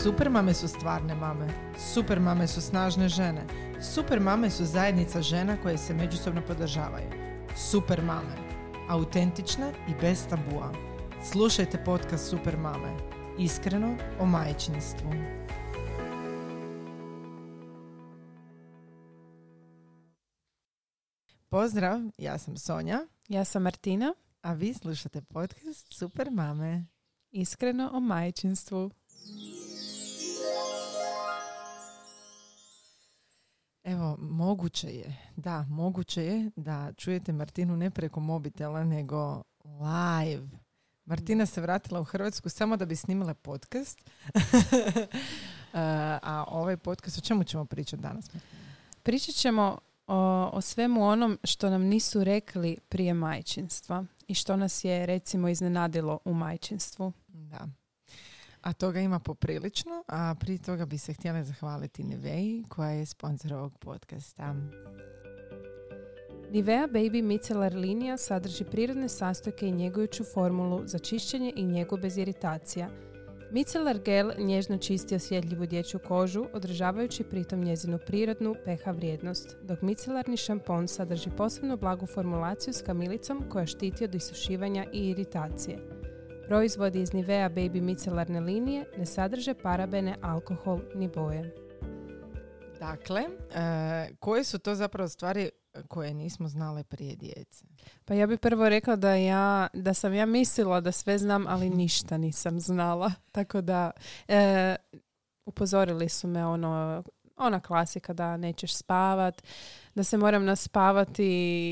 Super mame su stvarne mame. Super mame su snažne žene. Super mame su zajednica žena koje se međusobno podržavaju. Super mame. Autentične i bez tabua. Slušajte podcast Super mame. Iskreno o majčinstvu. Pozdrav, ja sam Sonja, Ja sam Martina, a vi slušate podcast Super mame. iskreno o majčinstvu. Evo, moguće je, da, moguće je da čujete Martinu ne preko mobitela, nego live. Martina se vratila u Hrvatsku samo da bi snimila podcast. Uh, a ovaj podcast, o čemu ćemo pričati danas? Pričat ćemo o, o svemu onom što nam nisu rekli prije majčinstva i što nas je recimo iznenadilo u majčinstvu. Da. A toga ima poprilično, a prije toga bi se htjela zahvaliti Niveji koja je sponsor ovog podcasta. Nivea Baby Micellar linija sadrži prirodne sastojke i njegujuću formulu za čišćenje i njegu bez iritacija. Micellar gel nježno čisti osjetljivu dječju kožu, održavajući pritom njezinu prirodnu pH vrijednost, dok micelarni šampon sadrži posebno blagu formulaciju s kamilicom koja štiti od isušivanja i iritacije. Proizvodi iz Nivea Baby micelarne linije ne sadrže parabene, alkohol ni boje. Dakle, e, koje su to zapravo stvari koje nismo znale prije djece? Pa ja bih prvo rekla da ja, da sam ja mislila da sve znam, ali ništa nisam znala. Tako da e, upozorili su me ono, ona klasika da nećeš spavat, da se moram naspavati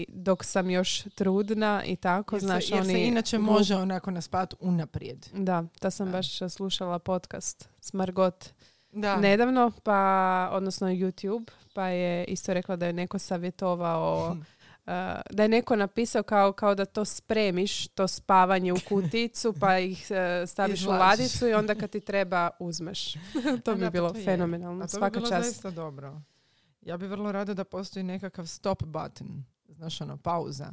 dok sam još trudna i tako. Jer se, znaš, jer se oni inače glup- može onako naspavati unaprijed. Da, to sam Da. baš slušala podcast s Margot Da. nedavno, pa, odnosno YouTube, pa je isto rekla da je neko savjetovao da je neko napisao kao, kao da to spremiš, to spavanje u kuticu, pa ih uh, staviš u ladicu i onda kad ti treba uzmeš. to bi da, pa bilo fenomenalno. A to Svaka bi bilo čast. zaista dobro. Ja bi vrlo rado da postoji nekakav stop button. Znaš ono, pauza.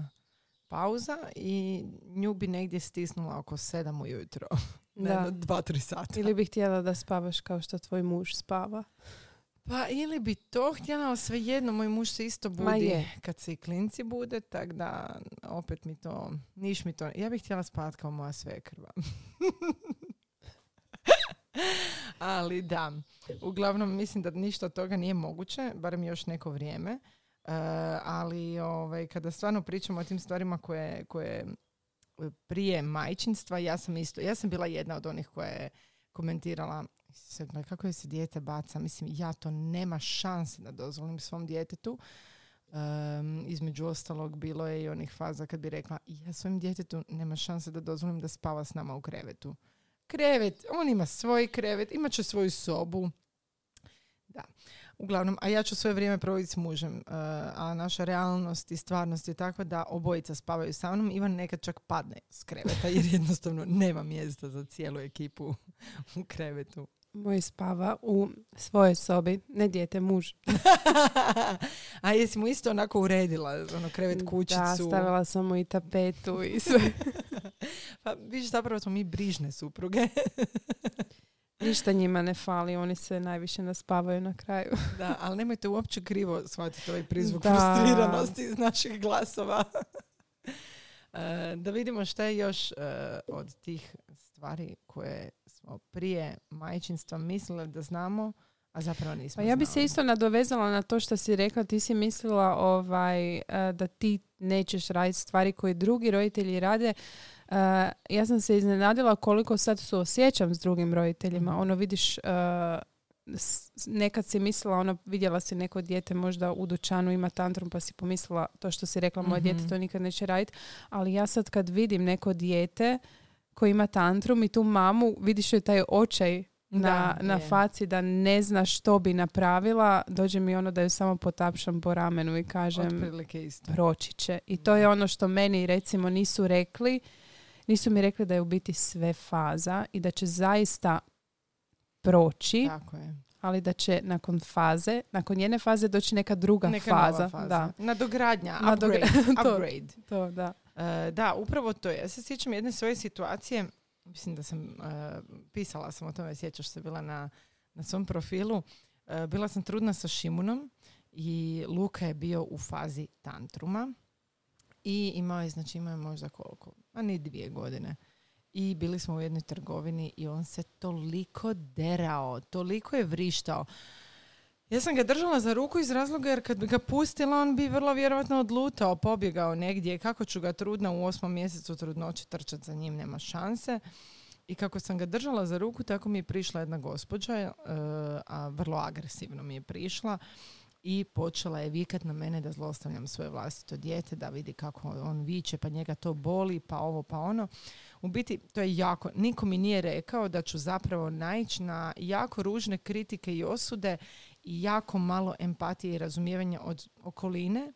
Pauza i nju bi negdje stisnula oko sedam ujutro. Na Da. dva, tri sata. Ili bi htjela da spavaš kao što tvoj muž spava. Pa ili bi to htjela, ali svejedno, moj muž se isto budi je. kad se i klinci bude, tak da opet mi to, niš mi to, ja bih htjela spavat kao moja svekrva. ali da, uglavnom mislim da ništa od toga nije moguće, barem još neko vrijeme. E, ali ovaj, kada stvarno pričamo o tim stvarima koje, koje prije majčinstva, ja sam isto, ja sam bila jedna od onih koja je komentirala kako je se dijete baca, mislim ja to nema šanse da dozvolim svom djetetu. Em, između ostalog bilo je i onih faza kad bi rekla ja svojim djetetu nema šanse da dozvolim da spava s nama u krevetu. Krevet, on ima svoj krevet, imat će svoju sobu. Da. Uglavnom, a ja ću svoje vrijeme provoditi s mužem, e, a naša realnost i stvarnost je takva da obojica spavaju sa mnom. Ivan nekad čak padne s kreveta jer jednostavno nema mjesta za cijelu ekipu u krevetu. Moj spava u svojoj sobi, ne dijete, muž. a jesi mu isto onako uredila, ono krevet kućicu? Da, stavila sam mu i tapetu i sve. Pa vidiš, zapravo smo mi brižne supruge. Ništa njima ne fali, oni se najviše naspavaju na kraju. da, ali nemojte uopće krivo shvatiti ovaj prizvuk Da. frustriranosti iz naših glasova. E, da vidimo šta je još e, od tih stvari koje prije majčinstva mislili da znamo, a zapravo nismo Pa ja bi se isto nadovezala na to što si rekla, ti si mislila ovaj, eh, da ti nećeš raditi stvari koje drugi roditelji rade. Eh, ja sam se iznenadila koliko sad suosjećam s drugim roditeljima. Mhm. Ono vidiš, s- nekad si mislila, ono, vidjela si neko dijete možda u dućanu ima tantrum pa si pomislila to što si rekla, moje dijete Mhm. to nikad neće raditi. Ali ja sad kad vidim neko dijete koji ima tantrum i tu mamu, vidiš joj taj očaj na, Da, na faci da ne zna što bi napravila, dođe mi ono da ju samo potapšam po ramenu i kažem isto. proći će. I to je ono što meni recimo nisu rekli. Nisu mi rekli da je u biti sve faza i da će zaista proći, Tako je. ali da će nakon faze, nakon jedne faze doći neka druga Neka faza. nova faza. Da, Nadogradnja, Nadogra- upgrade. to. upgrade. to da. E, da, upravo to. Ja se sjećam jedne svoje situacije mislim da sam, e, pisala sam o tome, sjećaš se, bila na, na svom profilu. E, bila sam trudna sa Šimunom i Luka je bio u fazi tantruma i imao je, znači imao je možda koliko, a ni dvije godine. I bili smo u jednoj trgovini i on se toliko derao, toliko je vrištao. Ja sam ga držala za ruku iz razloga jer kad bi ga pustila on bi vrlo vjerojatno odlutao, pobjegao negdje. Kako ću ga trudna u osmom mjesecu trudnoće trčati za njim, nema šanse. I kako sam ga držala za ruku, tako mi je prišla jedna gospođa, e, a vrlo agresivno mi je prišla i počela je vikat na mene da zlostavljam svoje vlastito dijete, da vidi kako on viče, pa njega to boli, pa ovo, pa ono. U biti, to je jako, niko mi nije rekao da ću zapravo naići na jako ružne kritike i osude jako malo empatije i razumijevanja od okoline,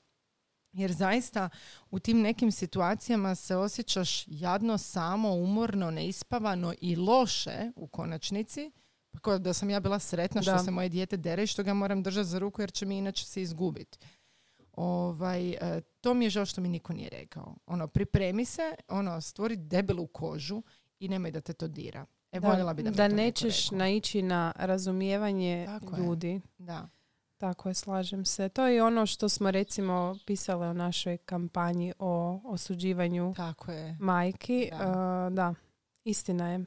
jer zaista u tim nekim situacijama se osjećaš jadno, samo, umorno, neispavano i loše u konačnici, pa da sam ja bila sretna što se moje dijete dere i što ga moram držati za ruku jer će mi inače se izgubiti. Ovaj, e, to mi je žao što mi niko nije rekao. Ono, pripremi se, ono, stvori debelu kožu i nemoj da te to dira. E, da, voljela bi da, da nećeš naići na razumijevanje ljudi. Da. Tako je, slažem se. To je ono što smo recimo pisale u našoj kampanji o osuđivanju Tako je. majki. Da, uh, da istina je.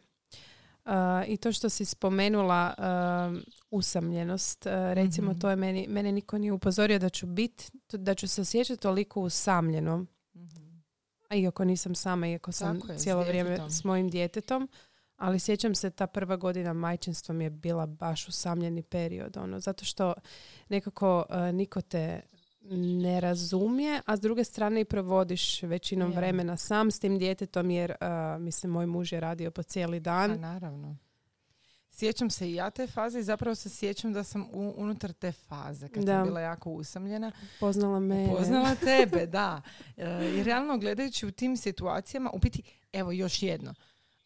Uh, I to što si spomenula uh, usamljenost, uh, recimo mm to je meni, mene niko nije upozorio da ću biti, da ću se osjećati toliko usamljeno. Mm-hmm. Iako nisam sama, iako sam cijelo vrijeme s mojim djetetom. Ali sjećam se ta prva godina majčinstva mi je bila baš usamljeni period. Ono, zato što nekako niko te ne razumije, a s druge strane i provodiš većinom vremena sam s tim djetetom jer mislim moj muž je radio po cijeli dan. A, naravno. Sjećam se i ja te faze i zapravo se sjećam da sam unutar te faze kad sam bila jako usamljena. Poznala me. Poznala tebe, da. E, I realno gledajući u tim situacijama, u biti, evo još jedno.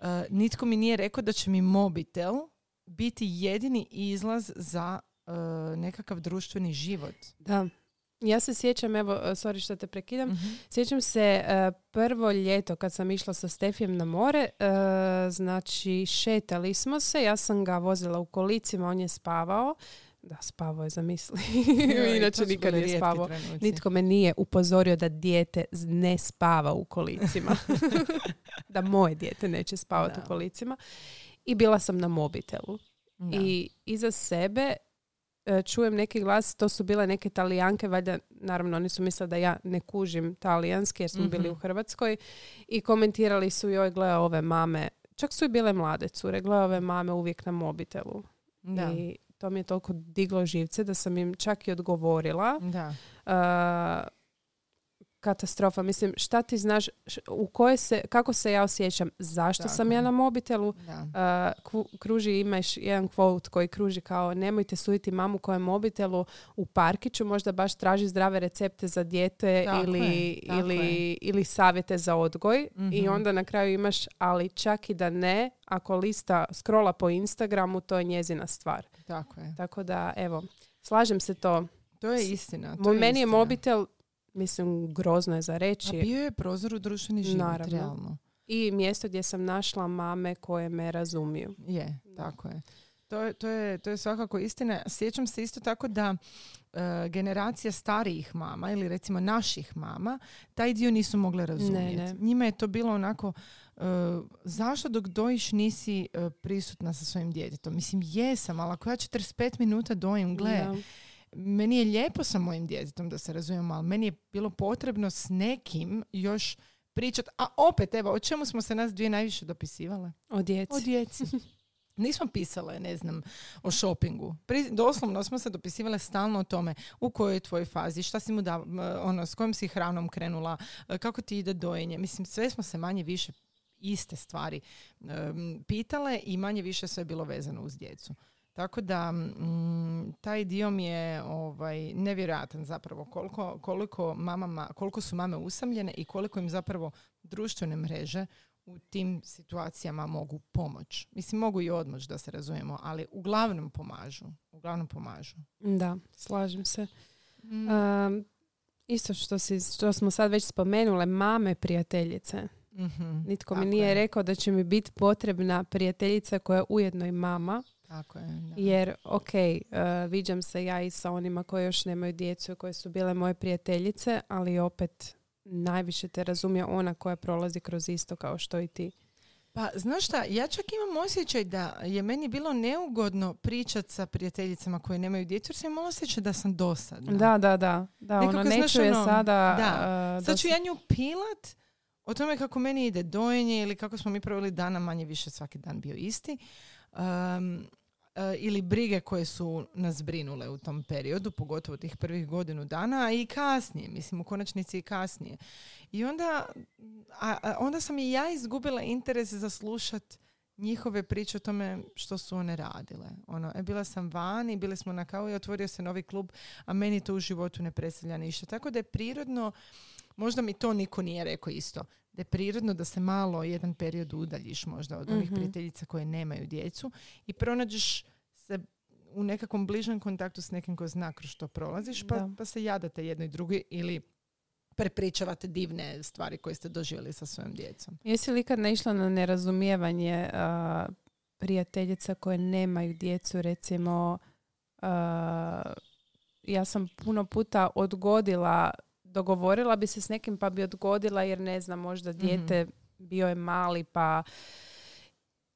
E, nitko mi nije rekao da će mi mobitel biti jedini izlaz za e, nekakav društveni život. Da. Ja se sjećam, evo, e, sorry što te prekidam, mhm. sjećam se prvo ljeto kad sam išla sa Stefijem na more, znači šetali smo se, ja sam ga vozila u kolicima, on je spavao, da, spavao je, zamisli. Inače nikad nije spavao. Nitko me nije upozorio da dijete ne spava u kolicima. da moje dijete neće spavati u kolicima. I bila sam na mobitelu. I iza sebe e, čujem neki glas, to su bile neke talijanke, valjda, naravno oni su mislili da ja ne kužim talijanski jer smo bili u. Hrvatskoj i komentirali su joj, gleda ove mame, čak su i bile mlade cure, gleda ove mame uvijek na mobitelu. Da. I to mi je toliko diglo živce da sam im čak i odgovorila. Da. Uh, katastrofa. Mislim, šta ti znaš, u koje se, kako se ja osjećam, zašto sam ja na mobitelu, uh, kruži, imaš jedan quote koji kruži kao nemojte suditi mamu koja je mobitelu u parkiću, možda baš traži zdrave recepte za dijete ili, ili, ili savjete za odgoj i mhm. onda na kraju imaš, ali čak i da ne, ako lista scrolla po Instagramu, to je njezina stvar. Tako je. Tako da, evo, slažem se to. To je istina. To Meni je mobitel mislim, grozno je za reći. A bio je prozor u društveni život, Naravno. realno. I mjesto gdje sam našla mame koje me razumiju. Je, tako je. To je, to, je, to je svakako istina. Sjećam se isto tako da e, generacija starijih mama ili recimo naših mama taj dio nisu mogle razumjeti. Njima je to bilo onako e, zašto dok dojiš nisi uh, prisutna sa svojim djetetom? Mislim, jesam, ali ako ja 45 minuta dojim, gle, meni je lijepo sa mojim djetetom da se razumijemo, ali meni je bilo potrebno s nekim još pričati. A opet, evo, o čemu smo se nas dvije najviše dopisivale? O djeci. O djeci. Nismo pisale, ne znam, o shoppingu. Pri, doslovno smo se dopisivale stalno o tome u kojoj je tvojoj fazi, šta si mu da, ono, s kojom si hranom krenula, kako ti ide dojenje. Mislim, sve smo se manje više iste stvari pitale i manje više sve je bilo vezano uz djecu. Tako da mm, taj dio mi je ovaj, nevjerojatan zapravo koliko, koliko, mamama, koliko su mame usamljene i koliko im zapravo društvene mreže u tim situacijama mogu pomoć. Mislim, mogu i odmoć da se razumijemo, ali uglavnom pomažu. Uglavnom pomažu. Da, slažem se. Mm. isto što, si, što smo sad već spomenule, mame prijateljice. Mhm, Nitko mi nije je, rekao da će mi biti potrebna prijateljica koja je ujedno i mama. Tako je, da. Jer, ok, uh, viđam se ja i sa onima koji još nemaju djecu, koje su bile moje prijateljice, ali opet najviše te razumije ona koja prolazi kroz isto kao što i ti. Pa, znaš šta, ja čak imam osjećaj da je meni bilo neugodno pričat sa prijateljicama koje nemaju djecu, jer sam imala osjećaj da sam dosadna. Da, da, da. Da, Nekako, ono, ne znaš, čuje ono, sada... da. uh, Sad ću ja nju pilat o tome kako meni ide dojenje ili kako smo mi proveli dana manje više svaki dan bio isti. Um, ili brige koje su nas brinule u tom periodu, pogotovo tih prvih godinu dana, a i kasnije, mislim u konačnici i kasnije. I onda, a, a onda sam i ja izgubila interes za slušat njihove priče o tome što su one radile. Ono, e, bila sam vani, bili smo na kavu i otvorio se novi klub, a meni to u životu ne predstavlja ništa. Tako da je prirodno, možda mi to niko nije rekao isto, da je prirodno da se malo jedan period udaljiš možda od onih Mhm. prijateljica koje nemaju djecu i pronađeš se u nekakvom bližem kontaktu s nekim ko zna kroz što prolaziš, pa, Da. pa se jadate jedno i drugi ili prepričavate divne stvari koje ste doživjeli sa svojom djecom. Jesi li ikad naišla na nerazumijevanje a, prijateljica koje nemaju djecu, recimo a, ja sam puno puta odgodila, dogovorila bi se s nekim pa bi odgodila jer ne znam, možda Mhm. dijete bio je mali pa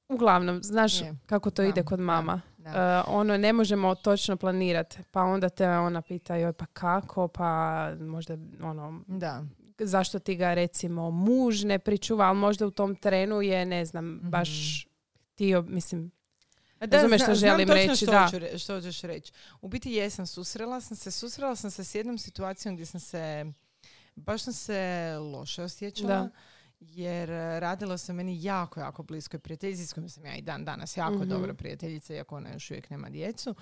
uglavnom, znaš Je. kako to Da, ide kod da, mama. da. Uh, ono ne možemo točno planirati, pa onda te ona pita joj pa kako, pa možda ono Da. zašto ti ga recimo muž ne pričuva, ali možda u tom trenu je, ne znam, Mhm. baš htio, mislim, A Da, što znam želim točno reći, što da. hoću što hoćeš reći. U biti jesam, susrela sam se, susrela sam se s jednom situacijom gdje sam se, baš sam se loše osjećala. Da. Jer e, radilo se meni jako, jako bliskoj prijateljici s kojom sam ja i dan danas jako Mhm. dobra prijateljica, iako ona još uvijek nema djecu.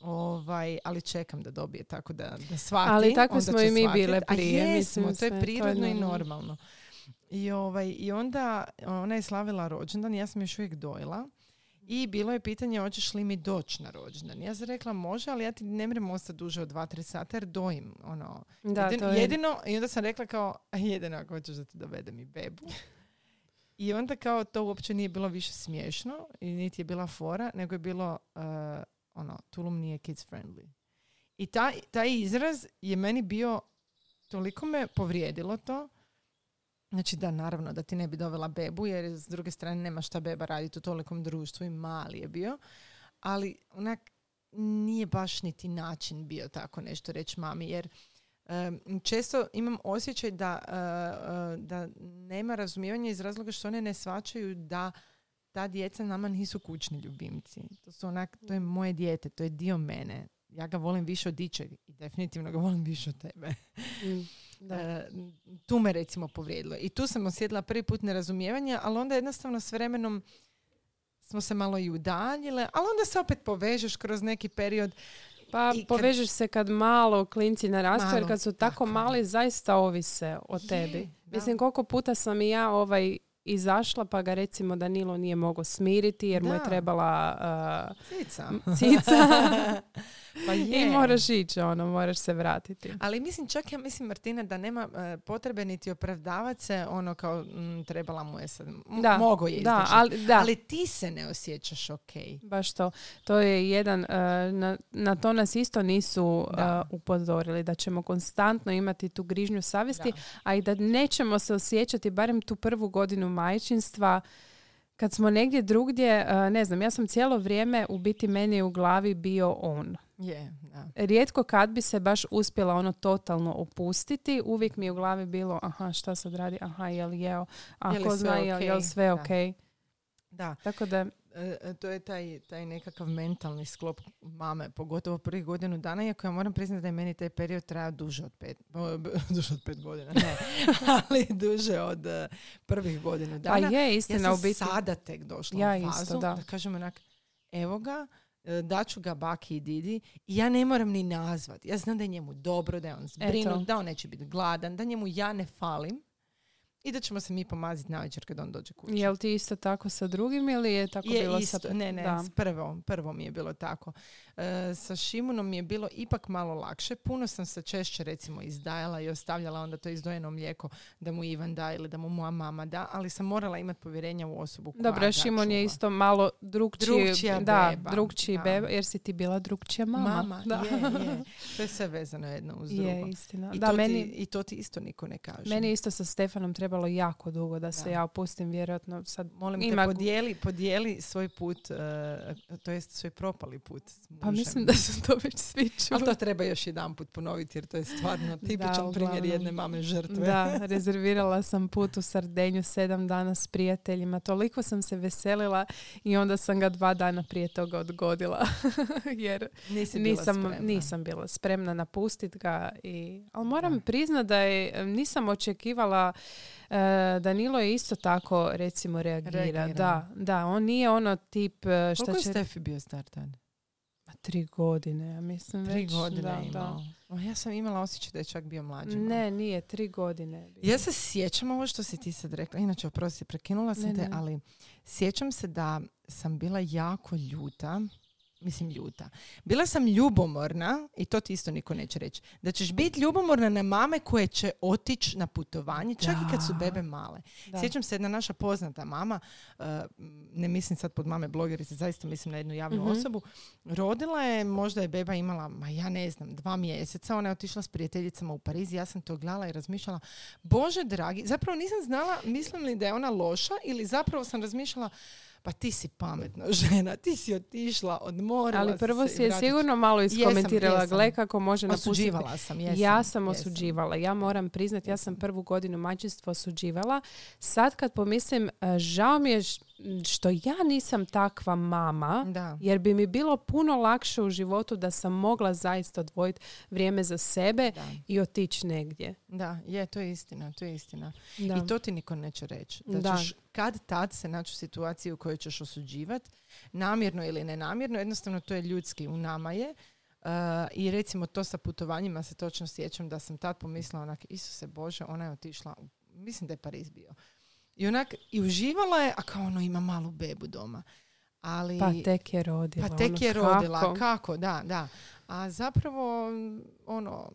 Ovaj, ali čekam da dobije tako da, da shvati. Ali takve onda smo i mi shvatit. bile A prije, jesmo, mislim, to sve, to je prirodno i normalno. normalno. I, ovaj, I onda ona je slavila rođendan, ja sam još uvijek dojela. I bilo je pitanje hoćeš li mi doći na rođendan. Ja sam rekla može, ali ja ti ne mrem ostati duže od 2-3 sata jer dojim. Ono, da, jedino, to je, jedino, i onda sam rekla kao, jedino ako hoćeš da ti dovedem i bebu. I onda kao to uopće nije bilo više smiješno i niti je bila fora, nego je bilo uh, ono, Tulum nije kids friendly. I taj, taj izraz je meni bio, toliko me povrijedilo to, Znači da, naravno, da ti ne bi dovela bebu, jer s druge strane nema šta beba raditi u tolikom društvu i mali je bio. Ali onak nije baš niti način bio tako nešto reći mami, jer često imam osjećaj da, e, e, da nema razumijevanja iz razloga što one ne svačaju da ta djeca nama nisu kućni ljubimci. To su onak, to je moje dijete, to je dio mene. Ja ga volim više od ičeg i definitivno ga volim više od tebe. Mm, da. E, tu me recimo povrijedilo. I tu sam osjetila prvi put nerazumijevanje, ali onda jednostavno s vremenom smo se malo i udaljile, ali onda se opet povežeš kroz neki period. Pa i kad- povežeš se kad malo klinci narastu, jer kad su tako tako mali, zaista ovise o tebi. Je, da. Mislim, koliko puta sam i ja ovaj izašla, pa ga recimo Danilo nije mogao smiriti, jer mu je Da. trebala Cica. uh, cica. pa je. I moraš ići, ono, moraš se vratiti. Ali mislim, čak ja mislim, Martina, da nema e, potrebe niti opravdavati se ono kao mm, trebala mu je sad. M- Da, Mogo je Da, ali, da. Ali ti se ne osjećaš ok. Baš to. To je jedan, uh, na, na to nas isto nisu uh, upozorili, da ćemo konstantno imati tu grižnju savjesti, Da. a i da nećemo se osjećati barem tu prvu godinu majčinstva kad smo negdje drugdje, uh, ne znam, ja sam cijelo vrijeme u biti meni u glavi bio on. Je, da. Rijetko kad bi se baš uspjela ono totalno opustiti, uvijek mi je u glavi bilo, aha, šta sad radi, aha, jel jeo, a Je ko zna, jel, okej? jel sve ok. Da. Tako da, E, e, to je taj, taj nekakav mentalni sklop mame, pogotovo prvih godinu dana, iako ja moram priznati da je meni taj period trajao duže od pet, o, duže od pet godina, ne, ali duže od e, prvih godinu a dana. je ja istina sam u biti. sada tek došla Ja u isto, fazu da. da kažem onak, evo ga, daću ga baki i didi i ja ne moram ni nazvat. Ja znam da je njemu dobro, da je on zbrinut, Eto. da on neće biti gladan, da njemu ja ne falim. I da ćemo se mi pomaziti na večer kad on dođe kući. Jel ti isto tako sa drugim ili je tako je bilo isto, sa... ne, ne, Da. s prvo, prvo mi je bilo tako. E, sa Šimunom mi je bilo ipak malo lakše. Puno sam se češće recimo izdajala i ostavljala onda to izdvojeno mlijeko da mu Ivan da ili da mu moja mama da, ali sam morala imati povjerenja u osobu koja Dobro, Šimon je isto malo drugčiji, Drukčija da, beba, drugčiji da. beba, jer si ti bila drugčija mama. Mama, da. je, je. To je sve vezano jedno uz drugo. Je, istina. I, da, to meni, ti, I to ti isto niko ne kaže. meni isto sa Stefanom trebalo jako dugo da se Da. ja opustim, vjerojatno sad Molim ima... te, podijeli, podijeli svoj put, e, to jest svoj propali put. Pa mislim da su to već svi čuli. Ali to treba još jedan put ponoviti jer to je stvarno tipičan primjer uglavnom. jedne mame žrtve. Da, rezervirala sam put u Sardenju sedam dana s prijateljima. Toliko sam se veselila i onda sam ga dva dana prije toga odgodila. Jer Nisi bila nisam, spremna. nisam bila spremna napustiti ga. I, ali moram Da. priznat da je, nisam očekivala Danilo je isto tako recimo reagira. Reagira. Da, da, on nije ono tip e, šta Koliko je će... Stefi bio star tad? Ma, Tri godine, ja mislim Tri već. godine da, da. imao. O, ja sam imala osjećaj da je čak bio mlađi. Ne, nije, tri godine. je bio. Ja se sjećam ovo što si ti sad rekla. Inače, oprosti, prekinula sam Ne, te, ne. ali sjećam se da sam bila jako ljuta. Mislim ljuta. Bila sam ljubomorna, i to ti isto niko neće reći, da ćeš biti ljubomorna na mame koje će otići na putovanje, čak i kad su Da. bebe male. Da. Sjećam se jedna naša poznata mama, uh, ne mislim sad pod mame blogerice, zaista mislim na jednu javnu Mhm. osobu, rodila je, možda je beba imala, ma ja ne znam, dva mjeseca, ona je otišla s prijateljicama u Pariz, ja sam to gledala i razmišljala, bože dragi, zapravo nisam znala, mislim li da je ona loša ili zapravo sam razmišljala, pa ti si pametna žena, ti si otišla, odmorila Ali prvo si je vratit sigurno malo iskomentirala, jesam. gle kako može napustiti. Osuđivala sam, jesam. ja sam osuđivala. Ja moram priznati, ja sam prvu godinu majčinstva osuđivala. Sad kad pomislim, e, žao mi je š- što ja nisam takva mama, Da. jer bi mi bilo puno lakše u životu da sam mogla zaista odvojiti vrijeme za sebe Da. i otići negdje. Da, je, to je istina, to je istina. Da. I to ti niko neće reći. Da, Da. ćeš kad tad se naći u situaciji u kojoj ćeš osuđivati, namjerno ili nenamjerno, jednostavno to je ljudski, u nama je. Uh, I recimo to sa putovanjima se točno sjećam da sam tad pomislila onak, Isuse Bože, ona je otišla, mislim da je Pariz bio. I onak, i uživala je, a kao ono ima malu bebu doma. Ali, Pa tek je rodila. pa tek ono, je rodila, kako? kako? da, da. A zapravo, ono,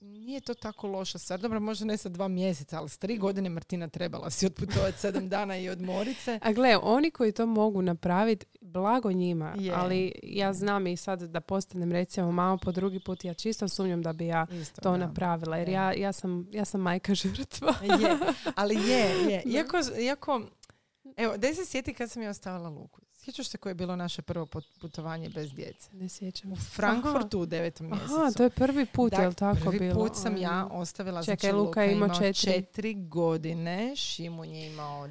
nije to tako loša stvar. Dobro, možda ne sa dva mjeseca, ali s tri godine Martina trebala si otputovati sedam dana i odmorit se. A gle, oni koji to mogu napraviti, blago njima. Je. Ali ja znam i sad da postanem recimo mama po drugi put, ja čisto sumnjam da bi ja Isto, to da. napravila. Jer Je. ja, ja, sam, ja sam majka žrtva. Je, ali je, je. Iako, iako evo, daj se sjeti kad sam ja ostavila Luku. Sjećaš se koje je bilo naše prvo put- putovanje bez djece? Ne sjećam. U Frankfurtu u devetom mjesecu. Aha, to je prvi put, Dakle, jel tako prvi bilo? put sam ja ostavila. Čekaj, znači, Luka je imao četiri. četiri godine, Šimun je imao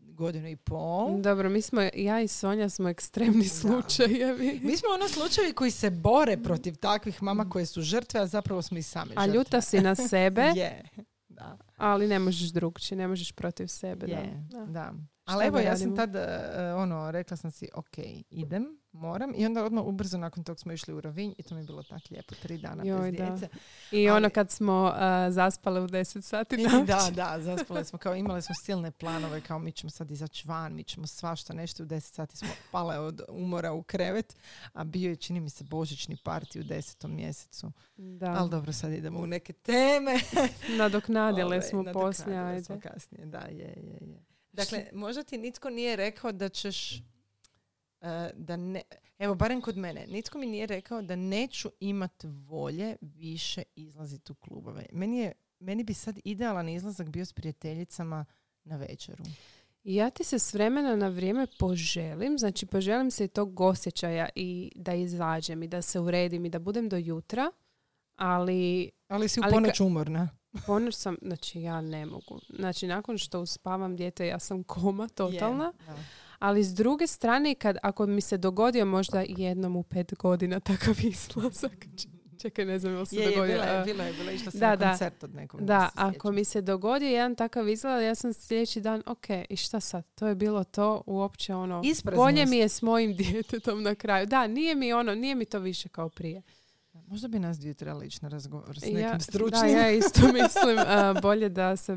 godinu i pol. Dobro, mi smo, ja i Sonja smo ekstremni slučajevi. Mi smo ono slučajevi koji se bore protiv takvih mama koje su žrtve, a zapravo smo i same A žrtve. ljuta si na sebe, Je, da. ali ne možeš drugčije, ne možeš protiv sebe. Je, Da. Da. da. Ali evo, da ja sam tad, e, ono, rekla sam si, ok, idem, moram. I onda odmah ubrzo nakon tog smo išli u Rovinj i to mi je bilo tako lijepo, tri dana Joj, bez da. djece. I Ali- ono kad smo uh, zaspale u 10 sati navečer. da, da, zaspale smo, kao imali smo silne planove, kao mi ćemo sad izaći van, mi ćemo svašta nešto, u 10 sati smo pale od umora u krevet, a bio je, čini mi se, božićni parti u desetom mjesecu. Da. Ali dobro, sad idemo u neke teme. Nadoknadile Ovaj, smo poslije, ajde. smo kasnije, da, je, je, je. Dakle, možda ti nitko nije rekao da ćeš e, da ne, evo barem kod mene, nitko mi nije rekao da neću imat volje više izlaziti u klubove. Meni, je, meni bi sad idealan izlazak bio s prijateljicama na večeru. Ja ti se s vremena na vrijeme poželim, znači poželim se i tog osjećaja i da izađem i da se uredim i da budem do jutra, ali Ali si u ponoć umorna. Ponoć sam, znači ja ne mogu. Znači nakon što uspavam dijete ja sam koma totalna, Je, ali s druge strane kad ako mi se dogodio možda jednom u pet godina takav izlazak, čekaj ne znam jel se Je, je, dogodio. bila je, bila je, bila je, išla sam Da, na da. koncert od nekog. Da, ako mi se dogodi jedan takav izgled, ja sam sljedeći dan, ok, i šta sad? To je bilo to uopće ono, Ispraznost. bolje mi je s mojim djetetom na kraju. Da, nije mi ono, nije mi to više kao prije. Možda bi nas dvije trebali ići na razgovor s Ja- nekim Da, stručnim. ja isto mislim, a, bolje da se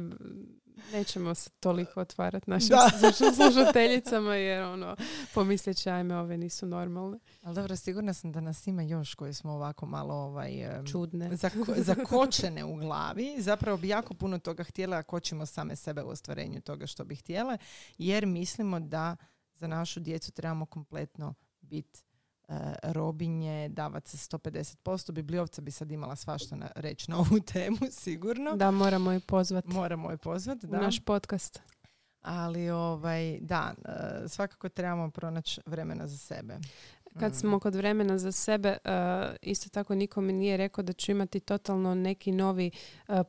Nećemo se toliko otvarati našim Da. sluša- slušateljicama jer ono, pomislit će ajme ove nisu normalne. Ali dobro, sigurna sam da nas ima još koji smo ovako malo ovaj, Čudne. zako- zakočene u glavi. Zapravo bi jako puno toga htjela, a kočimo same sebe u ostvarenju toga što bi htjele, jer mislimo da za našu djecu trebamo kompletno biti robinje, davati se 150%. Bibliovca bi sad imala svašta na, reći na ovu temu, sigurno. Da, moramo je pozvati Moramo je pozvati, u da. naš podcast. Ali ovaj, da, e, svakako trebamo pronaći vremena za sebe. Kad Mm. smo kod vremena za sebe, uh, isto tako niko mi nije rekao da ću imati totalno neki novi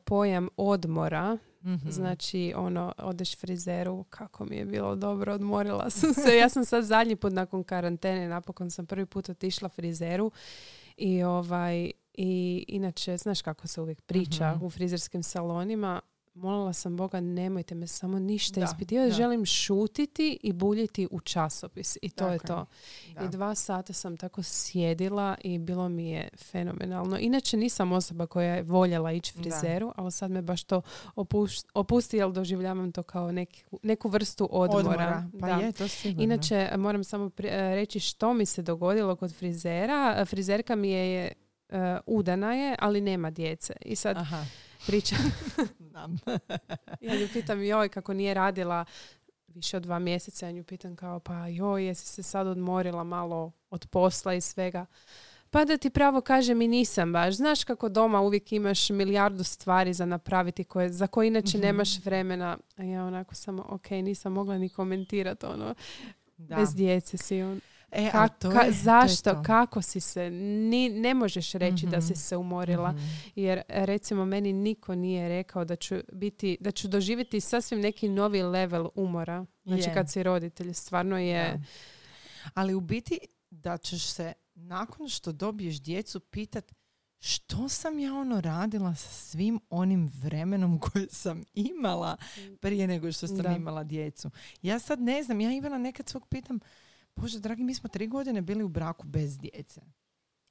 pojam odmora. Mhm. Znači, ono, odeš frizeru, kako mi je bilo dobro, odmorila sam se. Ja sam sad zadnji put nakon karantene, napokon sam prvi put otišla frizeru i ovaj, i inače, znaš kako se uvijek priča Mhm. u frizerskim salonima, molila sam Boga, nemojte me samo ništa Da, ispitivati, da. želim šutiti i buljiti u časopis. I to je to. Da. I dva sata sam tako sjedila i bilo mi je fenomenalno. Inače nisam osoba koja je voljela ići frizeru, ali sad me baš to opuš- opusti, jer doživljavam to kao neki, neku vrstu odmora. Pa Da. je, to sigurno. Inače, moram samo e, reći što mi se dogodilo kod frizera. Frizerka mi je e, udana je, ali nema djece. I sad Aha. Priča, Znam. ja nju pitam joj kako nije radila više od dva mjeseca, ja nju pitam kao pa joj jesi se sad odmorila malo od posla i svega. Pa da ti pravo kažem i nisam baš. Znaš kako doma uvijek imaš milijardu stvari za napraviti koje, za koje inače Mhm. nemaš vremena. A ja onako samo, ok, nisam mogla ni komentirati ono. Da. Bez djece si on. E, ali to ka- je- to je zašto? to. Kako si se? Ni, ne možeš reći da si Mhm. se umorila. Mhm. Jer recimo meni niko nije rekao da ću biti, da ću doživjeti sasvim neki novi level umora. Znači Je. kad si roditelj, stvarno je... Da. Ali u biti da ćeš se nakon što dobiješ djecu pitat što sam ja ono radila sa svim onim vremenom koje sam imala prije nego što sam Da. imala djecu. Ja sad ne znam, ja Ivana nekad svog pitam, Bože, dragi, mi smo tri godine bili u braku bez djece.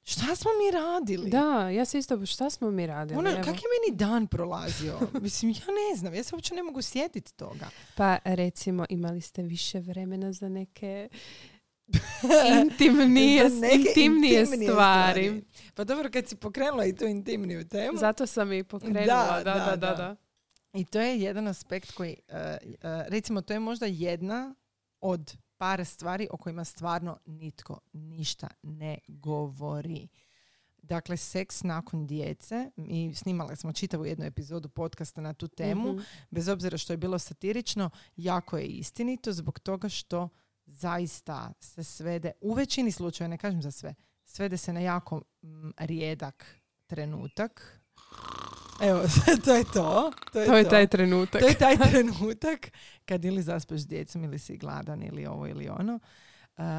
Šta smo mi radili? Da, ja se isto, šta smo mi radili? Ono, kak je meni dan prolazio? Mislim, ja ne znam, ja se uopće ne mogu sjetiti toga. Pa recimo imali ste više vremena za neke intimnije, Za neke intimnije, intimnije stvari. Pa dobro, kad si pokrenula i tu intimniju temu. Zato sam i pokrenula. Da, Da, da, da, da. da. da. I to je jedan aspekt koji, uh, uh, recimo, to je možda jedna od par stvari o kojima stvarno nitko ništa ne govori. Dakle, seks nakon djece. Mi snimali smo čitavu jednu epizodu podcasta na tu temu. Mhm. Bez obzira što je bilo satirično, jako je istinito zbog toga što zaista se svede, u većini slučajeva, ne kažem za sve, svede se na jako mm, rijedak trenutak. Evo, to je to. To je, To je taj trenutak. to je taj trenutak kad ili zaspeš s djecom ili si gladan ili ovo ili ono. Uh,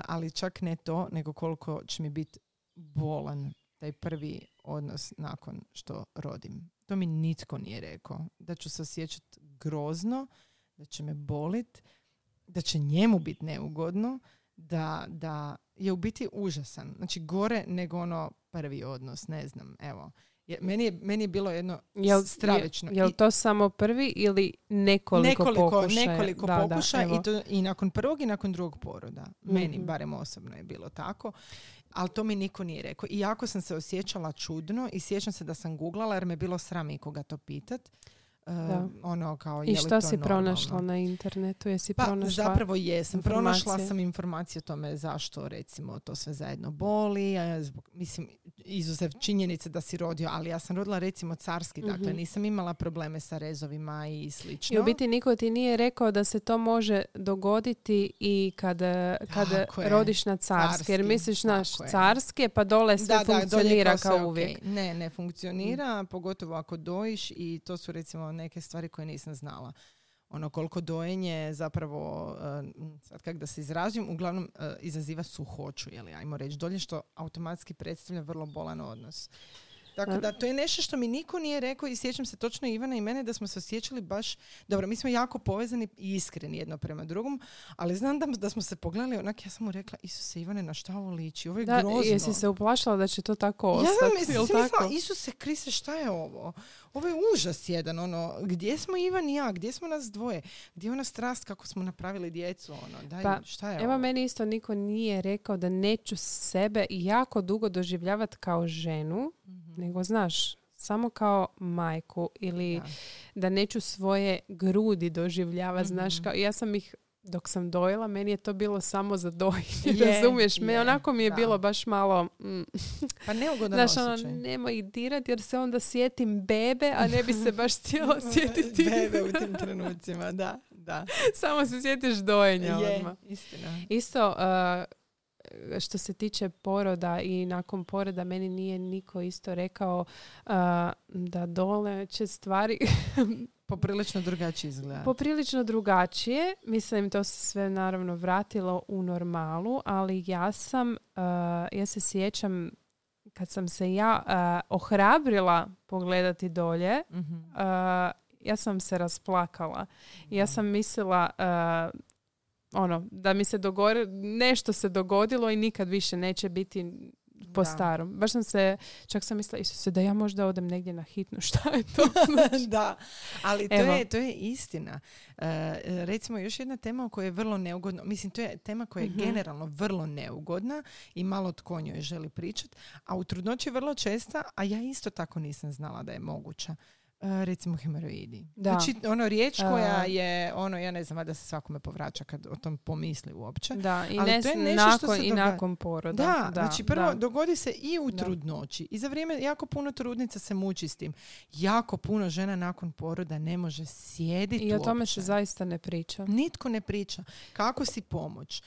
ali čak ne to, nego koliko će mi biti bolan taj prvi odnos nakon što rodim. To mi nitko nije rekao. Da ću se osjećati grozno, da će me bolit, da će njemu biti neugodno, da, da je u biti užasan. Znači gore nego ono prvi odnos, ne znam, evo. Je, meni, je, meni je bilo jedno Jel, stravično. Je, jel I- to samo prvi ili nekoliko, nekoliko, pokušaja? nekoliko Da, da, pokušaja evo. i, to, i nakon prvog i nakon drugog poroda. Meni, Mhm. barem osobno je bilo tako. Ali to mi niko nije rekao. I jako sam se osjećala čudno i sjećam se da sam googlala jer me bilo sram ikoga to pitat. E, Da. ono kao, I je li što to si normalno? pronašla na internetu? Jesi Pa pronašla? zapravo jesam. Pronašla sam informacije o tome zašto recimo to sve zajedno boli. Zbog, mislim, izuzev činjenice da si rodio, ali ja sam rodila recimo carski, dakle Mhm. nisam imala probleme sa rezovima i slično. I u biti niko ti nije rekao da se to može dogoditi i kad, kad Tako rodiš na carski. Jer Carski, misliš naš tako carski, pa dole sve dolje funkcionira sve kao ok. uvijek. Mm. Ne, ne funkcionira, pogotovo ako dojiš i to su recimo neke stvari koje nisam znala. Ono koliko dojenje zapravo, eh, sad kak da se izražim, uglavnom eh, izaziva suhoću, jeli, ajmo reći dolje, što automatski predstavlja vrlo bolan odnos. Tako da to je nešto što mi niko nije rekao i sjećam se točno Ivana i mene da smo se osjećali baš, dobro, mi smo jako povezani i iskreni jedno prema drugom, ali znam da, da smo se pogledali, onak ja sam mu rekla, Isuse Ivane, na šta ovo liči? Ovo je Da, grozno. jesi se uplašila da će to tako Ja ostati? jel si mislila? Isuse Kriste, šta je ovo? Ovo je užas jedan, ono, gdje smo Ivan i ja, gdje smo nas dvoje, gdje je ona strast kako smo napravili djecu, ono, daj, Pa, šta je Evo ovo? meni isto niko nije rekao da neću sebe jako dugo doživljavati kao ženu, Mhm. nego znaš, samo kao majku ili Da. da neću svoje grudi doživljavati, znaš, Mhm. kao, ja sam ih dok sam dojela, meni je to bilo samo za dojenje, Je, razumiješ me, je, onako mi je da. bilo baš malo, mm, Pa neugodan znaš, ono, nemoj ih dirat jer se onda sjetim bebe, a ne bi se baš htjela sjetiti, Bebe u tim trenucima, da, da. samo se sjetiš dojenja Je, odmah. istina. Isto, uh, što se tiče poroda i nakon poroda, meni nije niko isto rekao uh, da dole će stvari Poprilično drugačije izgleda. poprilično drugačije. Mislim, to se sve naravno vratilo u normalu, ali ja sam, uh, ja se sjećam kad sam se ja uh, ohrabrila pogledati dolje, Mhm. uh, ja sam se rasplakala. Ja sam mislila ono, da mi se dogodi, nešto se dogodilo i nikad više neće biti po Da. starom. Baš sam se, čak sam mislila, Isuse, da ja možda odem negdje na hitnu, šta je to? da, ali to Evo. je, to je istina. E, recimo, još jedna tema o kojoj je vrlo neugodno, mislim, to je tema koja je Mhm. generalno vrlo neugodna i malo tko njoj želi pričati, a u trudnoći je vrlo česta, a ja isto tako nisam znala da je moguća. E, recimo hemoroidi. Da. Znači, ono riječ koja E. je, ono, ja ne znam, da se svakome povraća kad o tom pomisli uopće. Da, i, Ali ne, to je nešto što nakon, se i događa. nakon poroda. Da, znači prvo da. dogodi se i u Da. trudnoći. I za vrijeme jako puno trudnica se muči s tim. Jako puno žena nakon poroda ne može sjediti I o tome uopće. se zaista ne priča. Nitko ne priča. Kako si pomoć?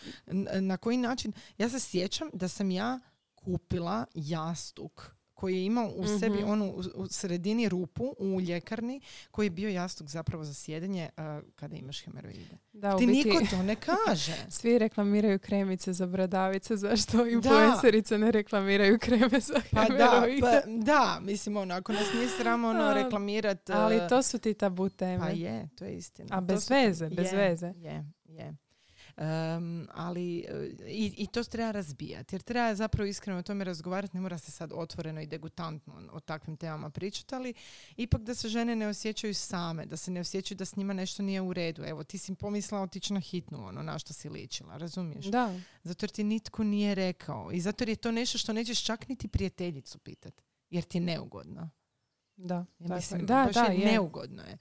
Na koji način? Ja se sjećam da sam ja kupila jastuk koji je imao u sebi Mhm. onu u, sredini rupu u ljekarni koji je bio jastuk zapravo za sjedenje uh, kada imaš hemoroide. Da, Ti biti, niko to ne kaže. svi reklamiraju kremice za bradavice, zašto influencerice ne reklamiraju kreme za Pa da, pa, da, mislim ono, ako nas nije sramo ono A, reklamirat... Ali uh, to su ti tabu teme. Pa je, to je istina. A To bez su- veze, bez je, veze. Je, je. Um, ali uh, i, i to treba razbijati jer treba zapravo iskreno o tome razgovarati ne mora se sad otvoreno i degutantno o takvim temama pričati ali ipak da se žene ne osjećaju same da se ne osjećaju da s njima nešto nije u redu evo ti si pomislila otići na hitnu ono na što si ličila razumiješ Da, zato jer ti nitko nije rekao i zato jer je to nešto što nećeš čak niti prijateljicu pitat jer ti je neugodno da. ja mislim, da, baš da, je, je. neugodno je.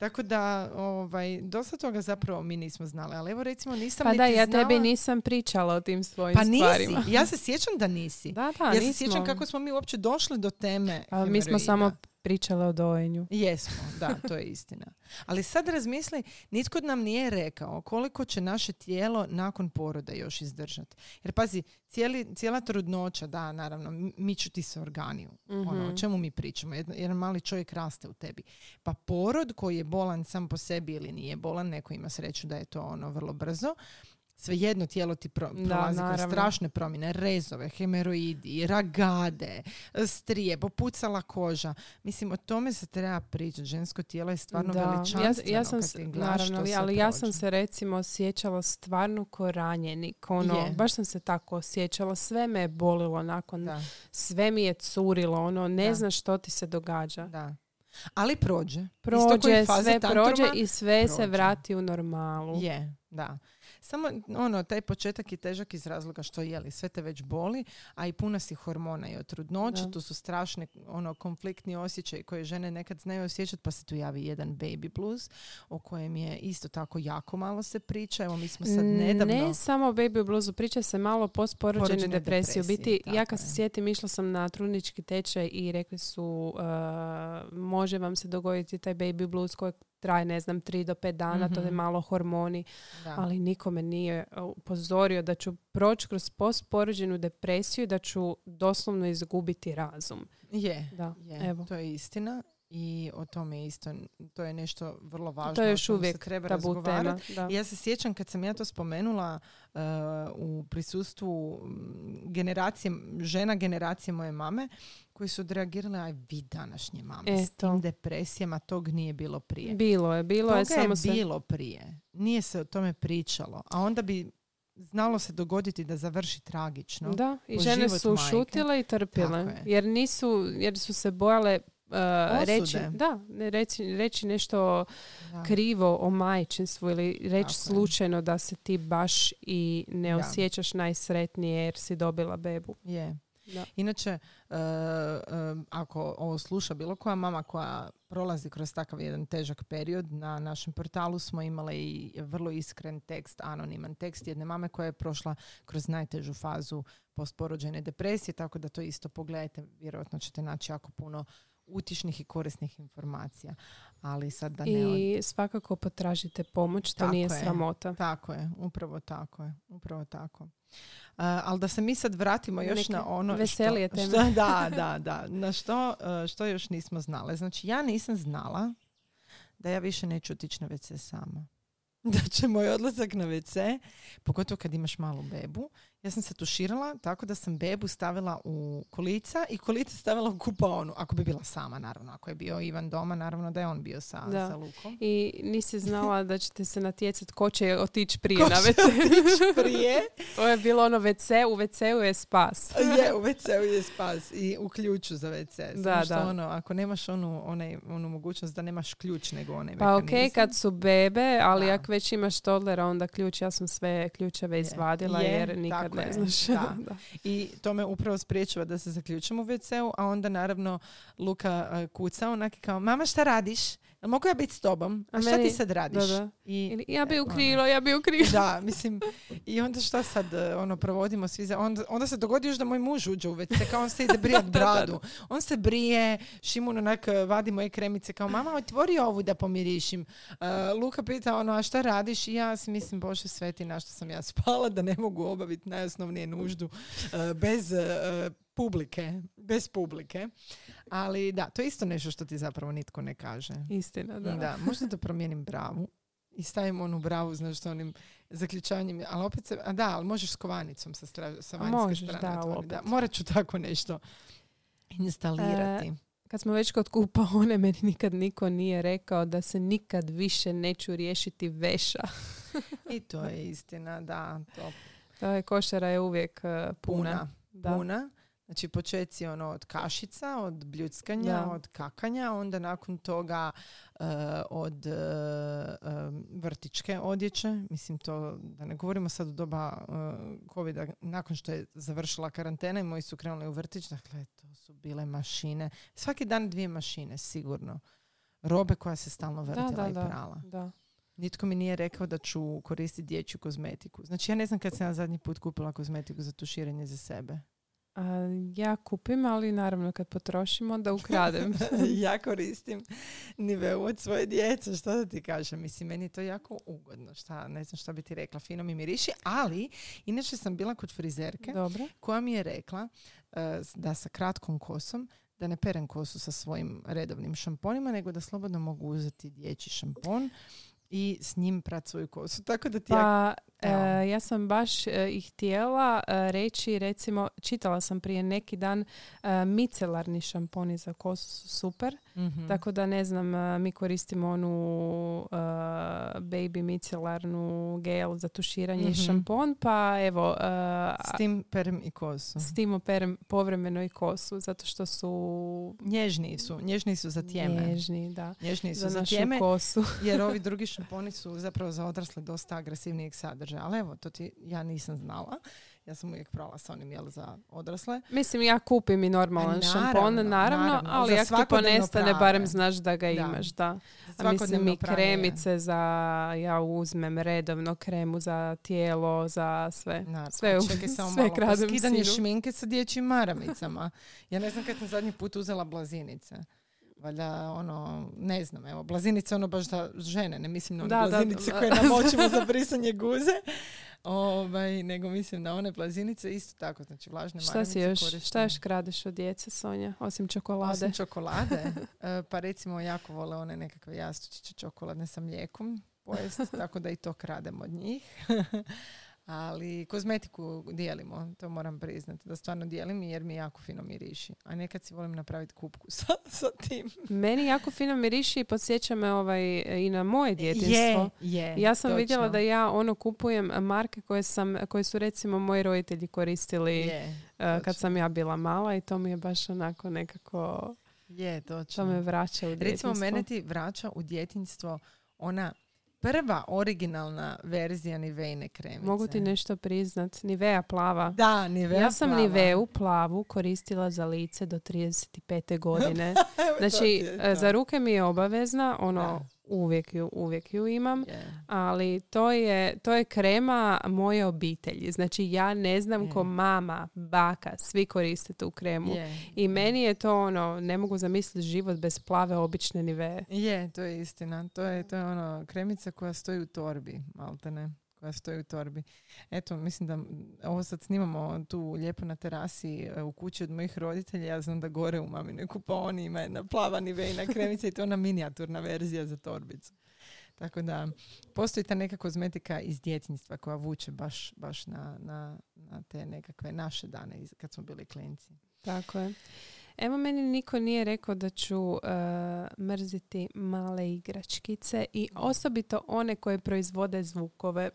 Tako da, ovaj, dosta toga zapravo mi nismo znali. Ali evo recimo nisam Pa niti da, ja znala... tebi nisam pričala o tim svojim Pa nisi. stvarima. Ja se sjećam da nisi. Da, da, ja se nismo. sjećam kako smo mi uopće došli do teme A mi smo samo pričale o dojenju. Jesmo, da, to je istina. Ali sad razmisli, nitko nam nije rekao koliko će naše tijelo nakon poroda još izdržati. Jer pazi, cijeli, cijela trudnoća, da, naravno, mi- miču ti se organi. Ono, o Mhm. čemu mi pričamo? Jedan, jedan mali čovjek raste u tebi. Pa porod koji je bolan sam po sebi ili nije bolan, neko ima sreću da je to ono vrlo brzo, svejedno tijelo ti pro, Da, prolazi kroz strašne promjene, rezove, hemeroidi, ragade, strije, popucala koža. Mislim, o tome se treba pričati. Žensko tijelo je stvarno Da. veličanstveno. Ja, ja sam, kad naravno, ali, sve ja sam se recimo osjećala stvarno ko ranjenik. Ono, Je. baš sam se tako osjećala. Sve me je bolilo nakon, Da, sve mi je curilo. Ono, ne Da. znaš što ti se događa. da. Ali prođe. Prođe, sve prođe i sve se prođe. vrati u normalu. Je, da. Samo ono, taj početak je težak iz razloga što je li sve te već boli, a i puna si hormona i od trudnoće, tu su strašne ono konfliktni osjećaji koje žene nekad znaju osjećati, pa se tu javi jedan baby blues o kojem je isto tako jako malo se priča. Evo mi smo sad nedavno... Ne samo o baby bluesu, priča se malo. U depresiji, biti, ja kad se je. sjetim, išla sam na trudnički tečaj i rekli su uh, može vam se dogoditi taj baby blues koji traje, ne znam, 3 do 5 dana, to je Mhm. malo hormoni, Da. ali nikome nije uh, upozorio da ću proći kroz postporođenu depresiju i da ću doslovno izgubiti razum. Je, Da, je, evo. to je istina. I o tome isto, to je nešto vrlo važno. To je još čemu se uvijek treba tabu razgovarati. tema. Da. Ja se sjećam kad sam ja to spomenula uh, u prisustvu mm, generacije, žena generacije moje mame, koji su odreagirale, aj vi današnje mame, s Eto. tim depresijama, tog nije bilo prije. Bilo je, bilo je, Toga samo je se... bilo prije. Nije se o tome pričalo. A onda bi znalo se dogoditi da završi tragično. Da, i žene su šutile i trpile. Je. Jer nisu, jer su se bojale uh, reći, da, reći, reći nešto Da. krivo o majčinstvu ili reći Tako je. slučajno da se ti baš i ne Da. osjećaš najsretnije jer si dobila bebu. Je. Da. Inače, e, e, ako ovo sluša bilo koja mama koja prolazi kroz takav jedan težak period, na našem portalu smo imale i vrlo iskren tekst, anoniman tekst jedne mame koja je prošla kroz najtežu fazu postporođajne depresije, tako da to isto pogledajte, vjerojatno ćete naći jako puno utišnih i korisnih informacija. Ali sad da ne... od- I svakako potražite pomoć, to Tako nije je. sramota. Tako je, upravo tako je, upravo tako. A, ali da se mi sad vratimo još Neke na ono veselije što, teme. što- da, da, da, na što, e, što još nismo znale. Znači ja nisam znala da ja više neću otići na WC sama. Da će moj odlazak na WC, pogotovo kad imaš malu bebu, ja sam se tuširala tako da sam bebu stavila u kolica i kolica stavila u kupaonu. Ako bi bila sama, naravno. Ako je bio Ivan doma, naravno da je on bio sa, Da. sa Lukom. I nisi znala da ćete se natjecati ko će otići prije Ko na WC. prije? to je bilo ono WC, u WC-u je spas. je, u WC-u je spas i u ključu za WC. Samo Da, što da. ono, ako nemaš onu, onaj, onu mogućnost da nemaš ključ nego onaj Pa ok, mehanizam. kad su bebe, ali Da. ako već imaš toddlera, onda ključ, ja sam sve ključeve izvadila Je, jer nikad tako ne je, znaš. da. Da. I to me upravo spriječava da se zaključam u WC-u, a onda naravno Luka uh, kuca onak i kao, mama šta radiš? Mogu ja biti s tobom? A, A šta ti meni- sad radiš? Da, da. I, Ili, ja bi e, u ono. krilo, ja bi u krilo. Da, mislim, i onda šta sad, e, ono, provodimo svi za... Onda, onda se dogodi još da moj muž uđe u WC, kao on se ide brijat bradu. On se brije, Šimun onak e, vadi moje kremice, kao mama, otvori ovu da pomirišim. E, Luka pita, ono, a šta radiš? I ja si mislim, bože sveti, na što sam ja spala, da ne mogu obaviti najosnovnije nuždu e, bez e, publike, bez publike. Ali da, to je isto nešto što ti zapravo nitko ne kaže. Istina, da. Da, možda da promijenim bravu i stavim onu bravu, znaš, onim zaključanjem, ali opet se, a da, ali možeš s kovanicom sa, stra, sa vanjske možeš, strane da, opet. Da, morat ću tako nešto instalirati. Kad smo već kod kupa, one meni nikad niko nije rekao da se nikad više neću riješiti veša. I to je istina, da, to To je košara je uvijek uh, puna. puna, Da. puna. Znači počeci ono od kašica, od bljuckanja, Da. od kakanja, onda nakon toga e, od e, e, vrtičke odjeće. Mislim to, da ne govorimo sad u doba e, covida, nakon što je završila karantena i moji su krenuli u vrtić, dakle to su bile mašine. Svaki dan dvije mašine, sigurno. Robe koja se stalno vrtila da, i da. prala. da. Nitko mi nije rekao da ću koristiti dječju kozmetiku. Znači ja ne znam kad sam ja zadnji put kupila kozmetiku za tuširanje za sebe. A, ja kupim, ali naravno kad potrošim, onda ukradem. ja koristim niveu od svoje djece, što da ti kažem. Mislim, meni je to jako ugodno. Šta, ne znam šta bi ti rekla, fino mi miriši, ali inače sam bila kod frizerke Dobro. koja mi je rekla eh, da sa kratkom kosom da ne perem kosu sa svojim redovnim šamponima, nego da slobodno mogu uzeti dječji šampon i s njim prat svoju kosu. Tako da ti ja... Pa, Evo. e, ja sam baš e, i htjela e, reći, recimo, čitala sam prije neki dan e, micelarni šamponi za kosu su super. Mhm. Tako da ne znam, e, mi koristimo onu e, baby micelarnu gel za tuširanje i Mhm. šampon, pa evo, e, S tim perem i kosu. s tim operem povremeno i kosu, zato što su Nježniji su, nježniji su za tjeme. nježni, da. Nježniji su Za za, našu tjeme, kosu. jer ovi drugi šamponi su zapravo za odrasle dosta agresivnijeg sadržaja. Ali evo, to ti ja nisam znala. Ja sam uvijek prala sa onim jel, za odrasle. Mislim, ja kupim i normalan A šampon, naravno, naravno, ali ako ti ponestane, barem znaš da ga Da. imaš, da. A mislim i kremice za, ja uzmem redovno kremu za tijelo, za sve. Naravno. Sve, Čekaj samo sve malo. Skidanje šminke sa dječjim maramicama. Ja ne znam kad sam zadnji put uzela blazinice. Valjda, ono, ne znam, evo, blazinice ono baš za žene, ne mislim na one Da, blazinice da. koje namočimo za brisanje guze, ovaj, nego mislim na one blazinice isto tako, znači vlažne Šta si još, šta još kradeš od djece, Sonja, osim čokolade? Osim čokolade, e, pa recimo jako vole one nekakve jastučiće čokoladne sa mlijekom pojest, tako da i to krademo od njih. Ali kozmetiku dijelimo, to moram priznati, da stvarno dijelim jer mi jako fino miriši. A nekad si volim napraviti kupku sa, sa tim. Meni jako fino miriši i podsjeća me ovaj, i na moje djetinstvo. je. Ja sam točno. vidjela da ja ono kupujem marke koje, sam, koje su recimo moji roditelji koristili je, eh, kad sam ja bila mala i to mi je baš onako nekako, je, to točno. me vraća u djetinstvo. Recimo, mene ti vraća u djetinjstvo ona prva originalna verzija Nivejne kremice. Mogu ti nešto priznat, Nivea plava. Da, Nivea ja sam plava. Niveu plavu koristila za lice do 35. godine. Znači, to. za ruke mi je obavezna, ono, Da. Uvijek ju, uvijek ju imam. Je. ali to je, to je krema moje obitelji. Znači ja ne znam Je. ko mama, baka, svi koriste tu kremu. Je. I meni je to ono, ne mogu zamisliti život bez plave obične nive. Je, to je istina. To je, to je ono kremica koja stoji u torbi, maltene. Koja stoji u torbi. Eto, mislim da ovo sad snimamo tu lijepo na terasi e, u kući od mojih roditelja. Ja znam da gore u maminoj kupaoni ima jedna plava nivejna kremica i to je ona minijaturna verzija za torbicu. Tako da postoji ta neka kozmetika iz djetinjstva koja vuče baš, baš na, na, na te nekakve naše dane kad smo bili klinci. Tako je. Evo meni niko nije rekao da ću e, mrziti male igračkice i osobito one koje proizvode zvukove.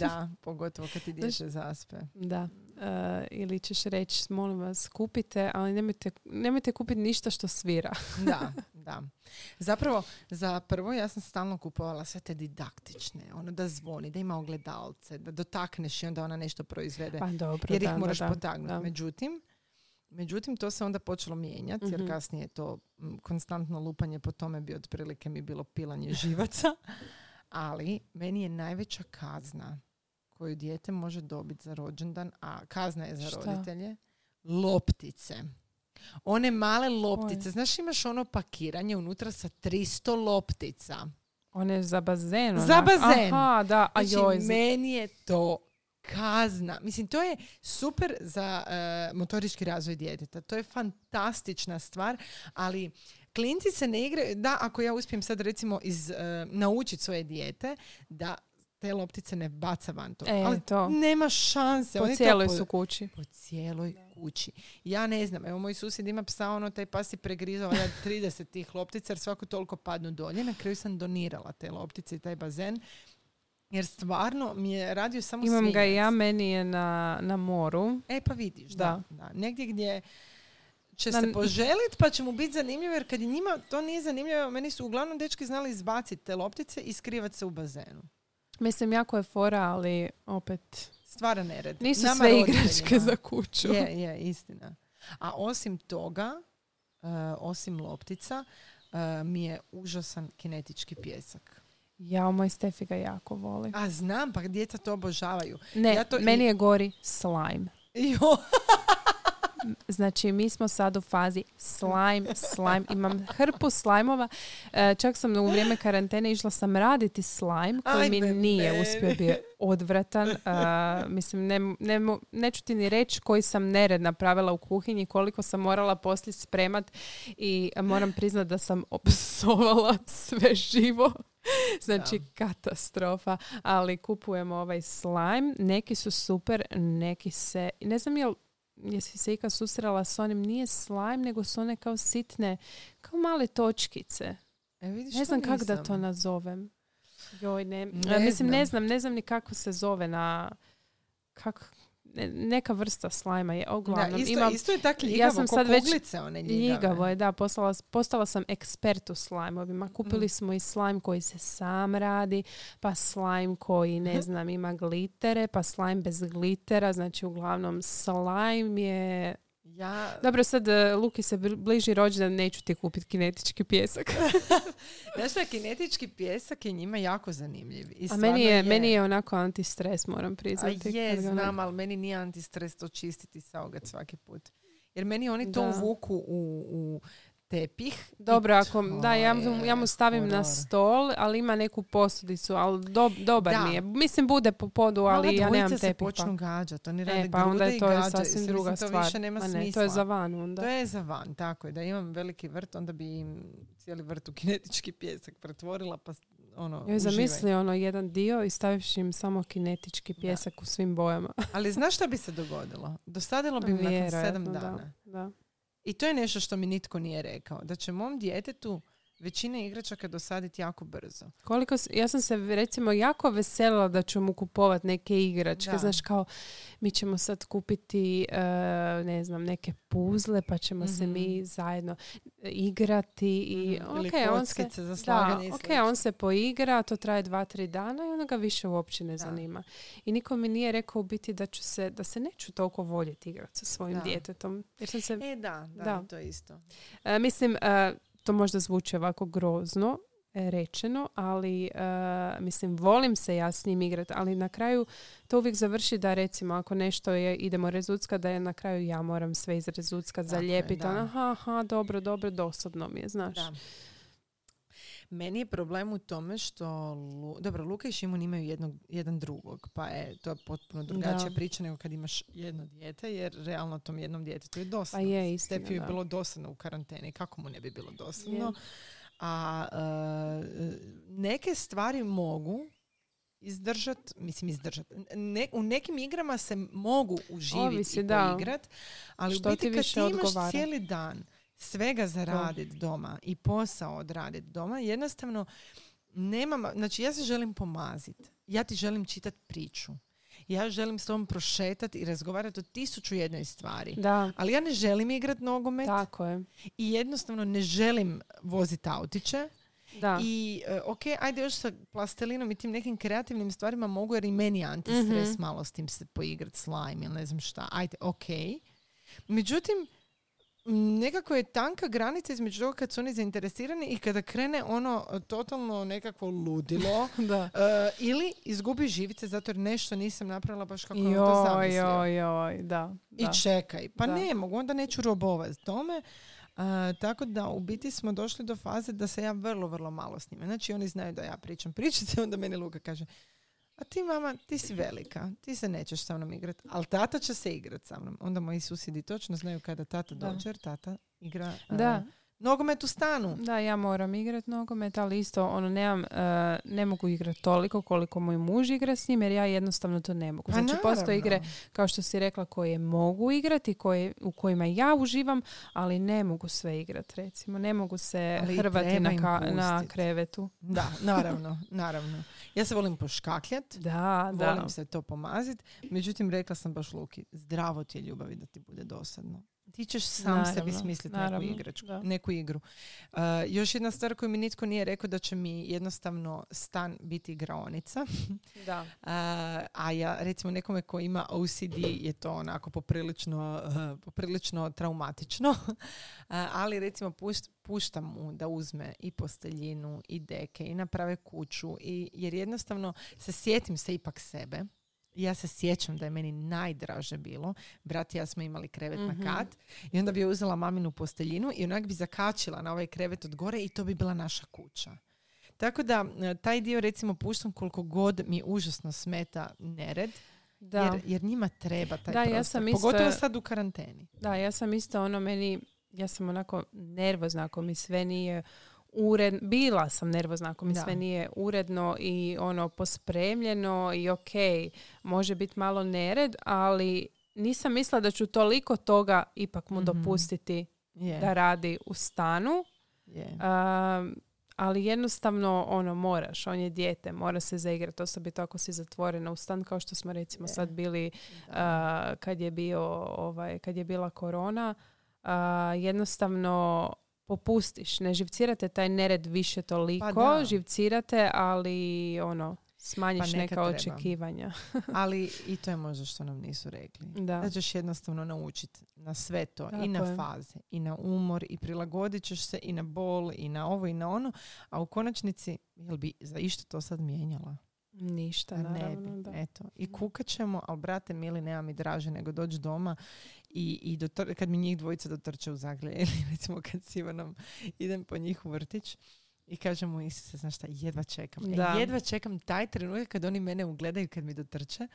da, pogotovo kad ti dijete zaspe. Da. E, ili ćeš reći, molim vas, kupite, ali nemojte, nemojte kupiti ništa što svira. Da, da. Zapravo, za prvo ja sam stalno kupovala sve te didaktične, ono da zvoni, da ima ogledalce, da dotakneš i onda ona nešto proizvede, Pa dobro, jer ih da, moraš da, potaknuti. da. Međutim, međutim, to se onda počelo mijenjati, jer Mhm. kasnije to konstantno lupanje po tome bi otprilike mi bilo pilanje živaca. Ali meni je najveća kazna koju dijete može dobiti za rođendan, a kazna je za Šta? roditelje, loptice. One male loptice. Znaš, imaš ono pakiranje unutra sa 300 loptica. One za bazen. Za onak. bazen. Aha, da. A Znači, joj, za- meni je to kazna. Mislim, to je super za e, motorički razvoj djeteta. To je fantastična stvar, ali klinci se ne igraju. Da, ako ja uspijem sad recimo iz, e, naučiti svoje dijete da te loptice ne baca van to. E, ali to. nema šanse. po Oni to cijeloj po- su kući. po cijeloj kući. Ja ne znam, evo moj susjed ima psa, ono taj pas je pregrizao valjda 30 tih loptica jer svako toliko padnu dolje. Na kraju sam donirala te loptice i taj bazen. Jer stvarno mi je radio samo Imam ga i ja, meni je na, na moru. E pa vidiš, da. Da. da. Negdje gdje će Na- se poželit pa će mu biti zanimljivo jer kad je njima to nije zanimljivo, meni su uglavnom dečki znali izbaciti te loptice i skrivati se u bazenu. Mislim, jako je fora, ali opet Stvara nered. nisu Nama sve igračke za kuću. Je, je, istina. A osim toga, e, osim loptica, e, mi je užasan kinetički pjesak. Ja, moj Stefi ga jako voli. A znam, pa djeca to obožavaju. Ne, ja to i- meni je gori slime. Jo, Znači, mi smo sad u fazi slime, slime. Imam hrpu slajmova. E, čak sam u vrijeme karantene išla sam raditi slime koji mi Ajme nije meni. uspio bio odvratan. E, mislim, ne, ne, neću ti ni reći koji sam nered napravila u kuhinji, koliko sam morala poslije spremat i moram priznat da sam opsovala sve živo. Znači, katastrofa. Ali kupujemo ovaj slime. Neki su super, neki se... Ne znam jel jesi se ikad susrela s onim, nije slime, nego su one kao sitne, kao male točkice. e, vidiš, Ne znam kako da to nazovem. Joj, ne. Ne mislim, ne znam. ne znam ni kako se zove na... Kako, neka vrsta slajma je, Da, uglavnom. isto, imam, isto je tak ljigavo, ja sam sad već one ljigave. Ljigavo je, da. Postala, postala sam ekspert u slajmovima. Kupili Mm. smo smo i slajm koji se sam radi, pa slajm koji, ne znam, ima glitere, pa slajm bez glitera. Znači, uglavnom, slajm je... Ja, Dobro, sad e, Luki se bl- bliži rođendan, neću ti kupiti kinetički pjesak. znaš šta, kinetički pjesak je njima jako zanimljiv. I A meni je, meni je onako antistres, moram A priznati. je, kad ga onak- znam, ali meni nije antistres to čistiti saugat svaki put. Jer meni oni to Da. uvuku u, u tepih. Dobro, ako, to da, ja, ja mu stavim na horor. stol, ali ima neku posudicu, ali do, dobar Da. mi je. Mislim, bude po podu, ali ja nemam dvojica se tepih. počnu gađati, oni rade E, pa onda je to je sasvim. Mislim, druga to stvar. više nema Ma ne, to je za van onda. To je za van, tako je. Da imam veliki vrt, onda bi im cijeli vrt u kinetički pjesak pretvorila, pa ono, Joj, zamisli ono jedan dio i stavivši im samo kinetički pjesak u svim bojama. Ali znaš šta bi se dogodilo? Dosadilo bi im nakon sedam da, dana. Da. I to je nešto što mi nitko nije rekao. Da će mom djetetu većina igračaka dosaditi jako brzo. Koliko, ja sam se recimo jako veselila da ću mu kupovati neke igračke. Da. Znaš kao, mi ćemo sad kupiti, e, ne znam, neke puzle pa ćemo se Mhm. mi zajedno igrati i Mhm. Ili ok, on se, kockice za da, slaganje i ok, slično. on se poigra, to traje dva, tri dana i onda ga više uopće ne Da. zanima. I niko mi nije rekao u biti da ću se, da se neću toliko voljeti igrati sa svojim Da. djetetom. Jer sam se E, da, da, Da. to isto. E, mislim, e, to možda zvuči ovako grozno e, rečeno, ali e, mislim, volim se ja s njim igrati, ali na kraju to uvijek završi da recimo ako nešto je, idemo rezuckat, da je na kraju ja moram sve izrezuckat, zalijepiti, ono, aha, aha, dobro, dobro, dosadno mi je, znaš. Da. Meni je problem u tome što, Lu- dobro, Luka i Šimun imaju jednog, jedan drugog, pa je to potpuno drugačija Da. priča nego kad imaš jedno dijete, jer realno tom jednom djetetu je dosadno. Pa je, istina, Stefiju je bilo dosadno u karanteni, kako mu ne bi bilo dosadno? Je. A e, neke stvari mogu izdržat, mislim izdržat. Ne, u nekim igrama se mogu uživiti Ovisi, i poigrat, ali Što u biti ti kad ti imaš odgovara. cijeli dan svega zaradit doma i posao odradit doma, jednostavno nemam, znači ja se želim pomazit. Ja ti želim čitati priču. Ja želim s tobom prošetati i razgovarati o tisuću jednoj stvari. Da, Ali ja ne želim igrat nogomet tako je. i jednostavno ne želim voziti autiće. Da. I e, ok, ajde još sa plastelinom i tim nekim kreativnim stvarima mogu jer i meni antistres Mhm. malo s tim se poigrat slime ili ne znam šta. Ajde, ok. Međutim, nekako je tanka granica između toga kad su oni zainteresirani i kada krene ono e, totalno nekakvo ludilo da. e, ili izgubi živice zato jer nešto nisam napravila baš kako je on to Joj, zamislio. joj, joj, da. I da. čekaj, pa Da. ne mogu, onda neću robovati tome. A, tako da u biti smo došli do faze da se ja vrlo, vrlo malo s njima. Znači oni znaju da ja pričam pričice, onda meni Luka kaže a ti mama, ti si velika, ti se nećeš sa mnom igrati, ali tata će se igrati sa mnom. Onda moji susjedi točno znaju kada tata dođe, jer tata igra Da. Nogomet u stanu. Da, ja moram igrat nogomet, ali isto ono nemam, e, ne mogu igrati toliko koliko moj muž igra s njim, jer ja jednostavno to ne mogu. Pa Znači, postoje igre, kao što si rekla, koje mogu igrati, koje, u kojima ja uživam, ali ne mogu sve igrati, recimo. Ne mogu se Ali hrvati na, ka- na krevetu. Da, naravno, naravno. Ja se volim poškakljat, Da, da. volim se to pomazit. Međutim, rekla sam baš Luki, zdravo ti je ljubavi da ti bude dosadno. Ti ćeš sam Naravno, sebi smisliti neku, igračku, da. neku igru. Uh, još jedna stvar koju mi nitko nije rekao da će mi jednostavno stan biti igraonica. da. Uh, a ja recimo nekome ko ima OCD je to onako poprilično, uh, poprilično traumatično. Uh, ali recimo pušt- puštam mu da uzme i posteljinu i deke i naprave kuću i, jer jednostavno se sjetim se ipak sebe. Ja se sjećam da je meni najdraže bilo. Brat i ja smo imali krevet Mhm. na kat i onda bi uzela maminu posteljinu i onak bi zakačila na ovaj krevet od gore i to bi bila naša kuća. Tako da e, taj dio recimo puštam koliko god mi užasno smeta nered, Da. jer, jer njima treba taj Da, ja sam isto- Pogotovo sad u karanteni. Da, ja sam isto ono meni, ja sam onako nervozna ako mi sve nije uredno, bila sam nervozna ako mi Da. sve nije uredno i ono pospremljeno i ok, može biti malo nered, ali nisam mislila da ću toliko toga ipak mu Mhm. dopustiti Je, da radi u stanu. je. Um, ali jednostavno ono moraš, on je dijete, mora se zaigrati, osobito ako si zatvorena u stan kao što smo recimo Je. sad bili a, kad je bio ovaj kad je bila korona a, jednostavno popustiš ne živcirate taj nered više toliko Pa živcirate ali ono smanjiš Pa neka treba. očekivanja Ali i to je možda što nam nisu rekli. Da. Da ćeš jednostavno naučiti na sve to. I Tako na je. faze, i na umor, i prilagodit ćeš se i na bol, i na ovo, i na ono. A u konačnici, jel bi za išta to sad mijenjala? ništa Pa ne naravno bi. da. Eto. I kukat ćemo, ali brate mili, nema mi draže nego doći doma i, i dotor- kad mi njih dvojica dotrče u Zagrlje ili recimo kad s Ivanom idem po njih u vrtić i kažem mu Isuse, znaš šta, jedva čekam. Da. E, jedva čekam taj trenutak kad oni mene ugledaju kad mi dotrče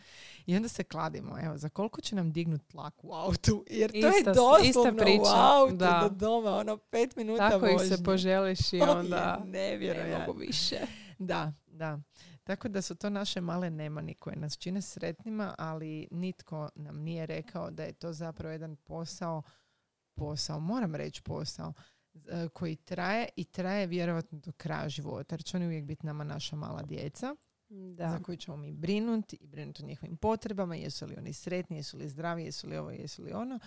i onda se kladimo. Evo, za koliko će nam dignut tlak u autu? Jer to Ista- je doslovno priča, u autu da. do doma, ono pet minuta Tako ih se vožnje. poželiš i je onda ne nevjerojatno. mogu više. Da, da. Tako da su to naše male nemani koje nas čine sretnima, ali nitko nam nije rekao da je to zapravo jedan posao, posao, moram reći posao, e, koji traje i traje vjerojatno do kraja života, jer će oni uvijek biti nama naša mala djeca, Da. za koju ćemo mi brinuti i brinuti o njihovim potrebama, jesu li oni sretni, jesu li zdravi, jesu li ovo, jesu li ono,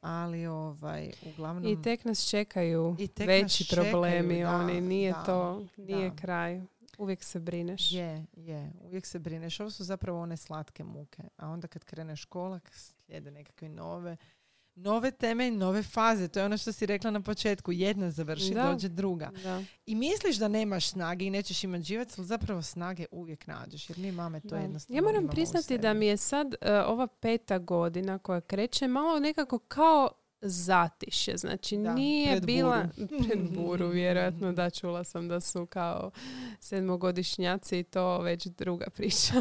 ali ovaj, uglavnom... I tek nas čekaju I tek nas veći čekaju, problemi, da, oni nije da, to, nije da. kraj. Uvijek se brineš. Je, je. Uvijek se brineš. Ovo su zapravo one slatke muke. A onda kad krene škola, slijede nekakve nove nove teme i nove faze. To je ono što si rekla na početku. Jedna završi, Da. dođe druga. Da. I misliš da nemaš snage i nećeš imati živac, ali zapravo snage uvijek nađeš. Jer mi mame to Da. jednostavno Ja moram priznati da mi je sad e, ova peta godina koja kreće malo nekako kao zatiše. Znači Da, nije pred bila buru. pred buru, vjerojatno da čula sam da su kao sedmogodišnjaci i to već druga priča.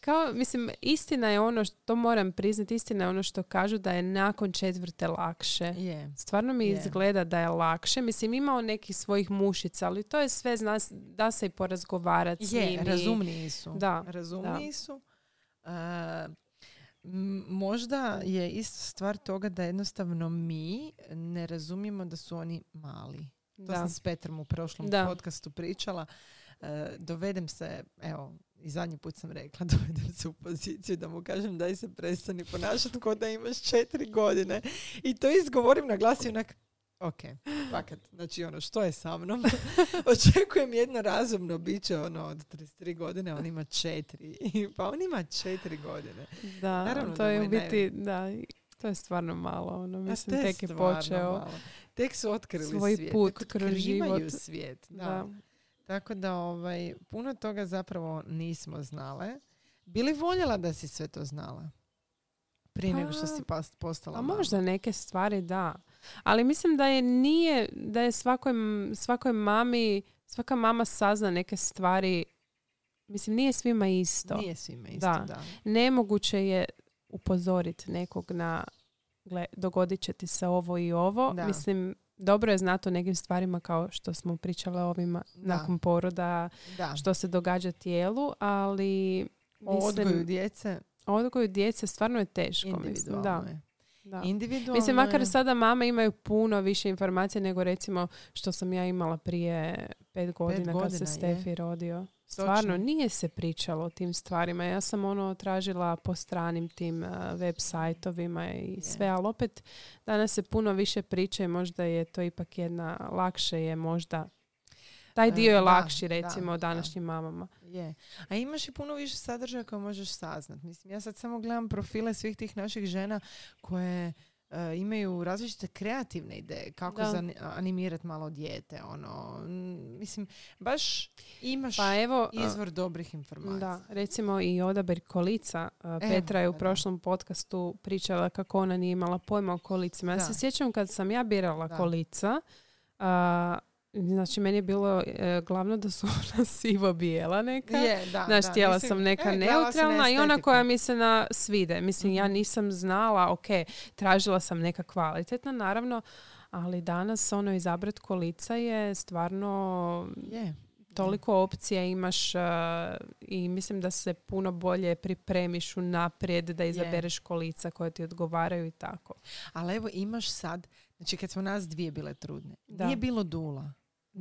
kao, mislim, istina je ono što to moram priznati, istina je ono što kažu da je nakon četvrte lakše. Je. Stvarno mi Je. izgleda da je lakše. Mislim, imao nekih svojih mušica, ali to je sve, zna, s- da se i porazgovarati s Je, njim. i- razumniji su. Da, Razumniji su. E, m, možda je isto stvar toga da jednostavno mi ne razumijemo da su oni mali. To Da. sam s Petrom u prošlom Da. podcastu pričala. E, dovedem se, evo, i zadnji put sam rekla, dovedem se u poziciju da mu kažem daj se prestani ponašati kao da imaš četiri godine. I to izgovorim na glas i onak, ok, fakat, znači ono, što je sa mnom? Očekujem jedno razumno biće, ono, od 33 godine, on ima četiri. I- Pa on ima četiri godine. Da, Naravno to da je u biti, da, i to je stvarno malo. Ono, mislim, tek je počeo. malo. Tek su otkrili svoj svijet. put kroz život. svijet. Da. Da. Tako da ovaj, puno toga zapravo nismo znale. Bili voljela da si sve to znala? Prije nego što Pa, si postala A mama. možda neke stvari da. Ali mislim da je nije, da je svakoj, svakoj mami, svaka mama sazna neke stvari, mislim nije svima isto. Nije svima isto, Da. da. Nemoguće je upozoriti nekog na gle, dogodit će ti se ovo i ovo. Da. Mislim, dobro je znati o nekim stvarima kao što smo pričale o ovima Da. nakon poroda, da. što se događa tijelu, ali O mislim, odgoju djece odgoju djece stvarno je teško. Mislim, individualno da, je. Da. Individualno Mislim, makar sada mame imaju puno više informacija nego recimo što sam ja imala prije pet godina, kad godina, se je. Stefi rodio. Stvarno, nije se pričalo o tim stvarima. Ja sam ono tražila po stranim tim uh, web sajtovima i Je. sve, ali opet danas se puno više priča i možda je to ipak jedna, lakše je možda, taj E, dio je lakši da, recimo da. današnjim mamama. Je. A imaš i puno više sadržaja koje možeš saznat. Mislim, ja sad samo gledam profile svih tih naših žena koje e, imaju različite kreativne ideje kako Da. za animirati malo dijete. Ono, m, mislim, baš imaš Pa evo, uh, izvor dobrih informacija. Da, recimo i odabir kolica. Uh, Petra je u da. prošlom podcastu pričala kako ona nije imala pojma o kolicima. Ja Da. se sjećam kad sam ja birala Da. kolica, a, znači meni je bilo e, glavno da su ona sivo-bijela neka. Je, da, Znaš, da. Mislim, sam neka e, neutralna i ona koja mi se na svide. Mislim, ja Mhm. nisam znala, ok, tražila sam neka kvalitetna, naravno, ali danas ono izabrat kolica je stvarno Je. toliko opcija imaš uh, i mislim da se puno bolje pripremiš unaprijed da izabereš kolica koje ti odgovaraju i tako. Ali evo imaš sad, znači kad smo nas dvije bile trudne, Da. nije bilo dula.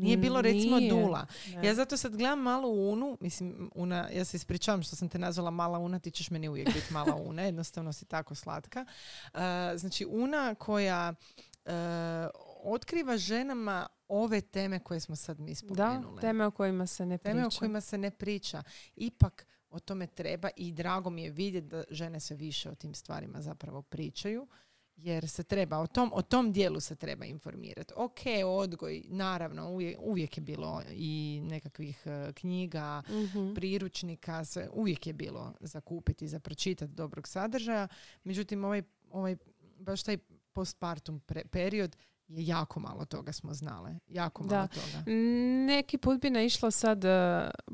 Nije bilo recimo Nije. dula. Ne. Ja zato sad gledam malu Unu, mislim, Una, ja se ispričavam što sam te nazvala mala Una, ti ćeš meni uvijek biti mala Una, jednostavno si tako slatka. Uh, znači, Una koja uh, otkriva ženama ove teme koje smo sad mi da, spomenule. teme o kojima se ne priča. Teme o kojima se ne priča. Ipak o tome treba i drago mi je vidjeti da žene sve više o tim stvarima zapravo pričaju. Jer se treba, o tom, o tom dijelu se treba informirati. Ok, odgoj, naravno, uvijek, uvijek je bilo i nekakvih e, knjiga, Mhm. priručnika, sve, uvijek je bilo za kupiti, za pročitati dobrog sadržaja. Međutim, ovaj, ovaj baš taj postpartum pre- period je jako malo toga smo znale. Jako malo Da. toga. Neki put bi naišlo sad e,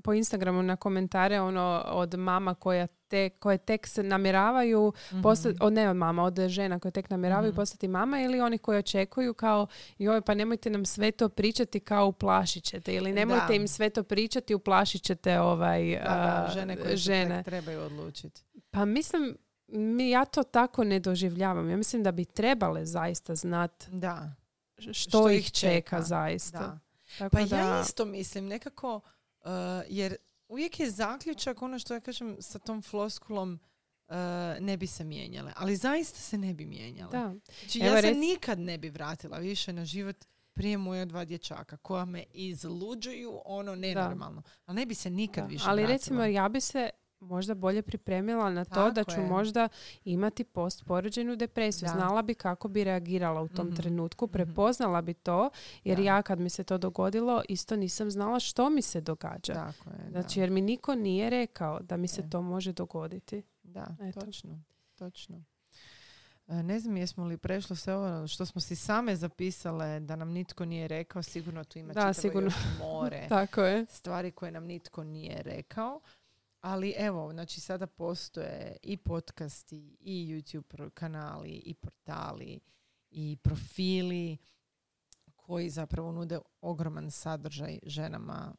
po Instagramu na komentare ono od mama koja te, koje tek se namjeravaju postati, od ne od mama, od žena koje tek namjeravaju Mhm. postati mama ili oni koji očekuju kao joj pa nemojte nam sve to pričati kao uplašit ćete ili nemojte Da. im sve to pričati uplašit ćete ovaj, Da, da, a, žene koje žene. tek trebaju odlučiti. Pa mislim, mi, ja to tako ne doživljavam. Ja mislim da bi trebale zaista znat Da, što, Što ih čeka, čeka, zaista. da. Tako Pa da, ja isto mislim nekako, uh, jer uvijek je zaključak ono što ja kažem sa tom floskulom uh, ne bi se mijenjale. Ali zaista se ne bi mijenjale. da. Znači, Evo ja se rec- nikad ne bi vratila više na život prije moja dva dječaka koja me izluđuju ono nenormalno. Ali ne bi se nikad Da, više Ali vratila. recimo ja bi se možda bolje pripremila na to da ću je. možda imati postporođenu depresiju. Da. Znala bi kako bi reagirala u tom Mhm, trenutku, mhm. prepoznala bi to, jer Da. ja kad mi se to dogodilo isto nisam znala što mi se događa. Tako je, Znači da. jer mi niko nije rekao da mi se Ne. to može dogoditi. Da, Eto. točno, točno. E, Ne znam jesmo li prešlo sve ovo što smo si same zapisale da nam nitko nije rekao, sigurno tu ima Da, sigurno. još more Tako je. stvari koje nam nitko nije rekao. Ali evo, znači sada postoje i podcasti, i YouTube kanali, i portali, i profili koji zapravo nude ogroman sadržaj ženama.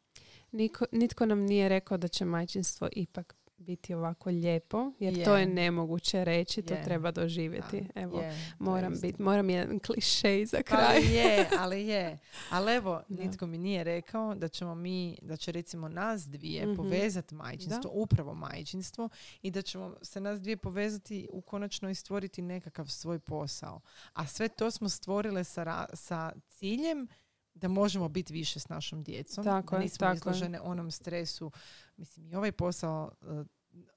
Niko, nitko nam nije rekao da će majčinstvo ipak biti ovako lijepo, jer to Je. nemoguće reći, to Je. treba doživjeti. Da, Evo, je moram biti, moram jedan klišej za kraj. Ali je, ali je. Ali evo, Da. nitko mi nije rekao da ćemo mi, da će recimo nas dvije Mhm. povezati majčinstvo, upravo majčinstvo i da ćemo se nas dvije povezati u konačno i stvoriti nekakav svoj posao. A sve to smo stvorile sa, ra- sa ciljem da možemo biti više s našom djecom, Tako da nismo tako je. izložene onom stresu. Mislim, i ovaj posao e,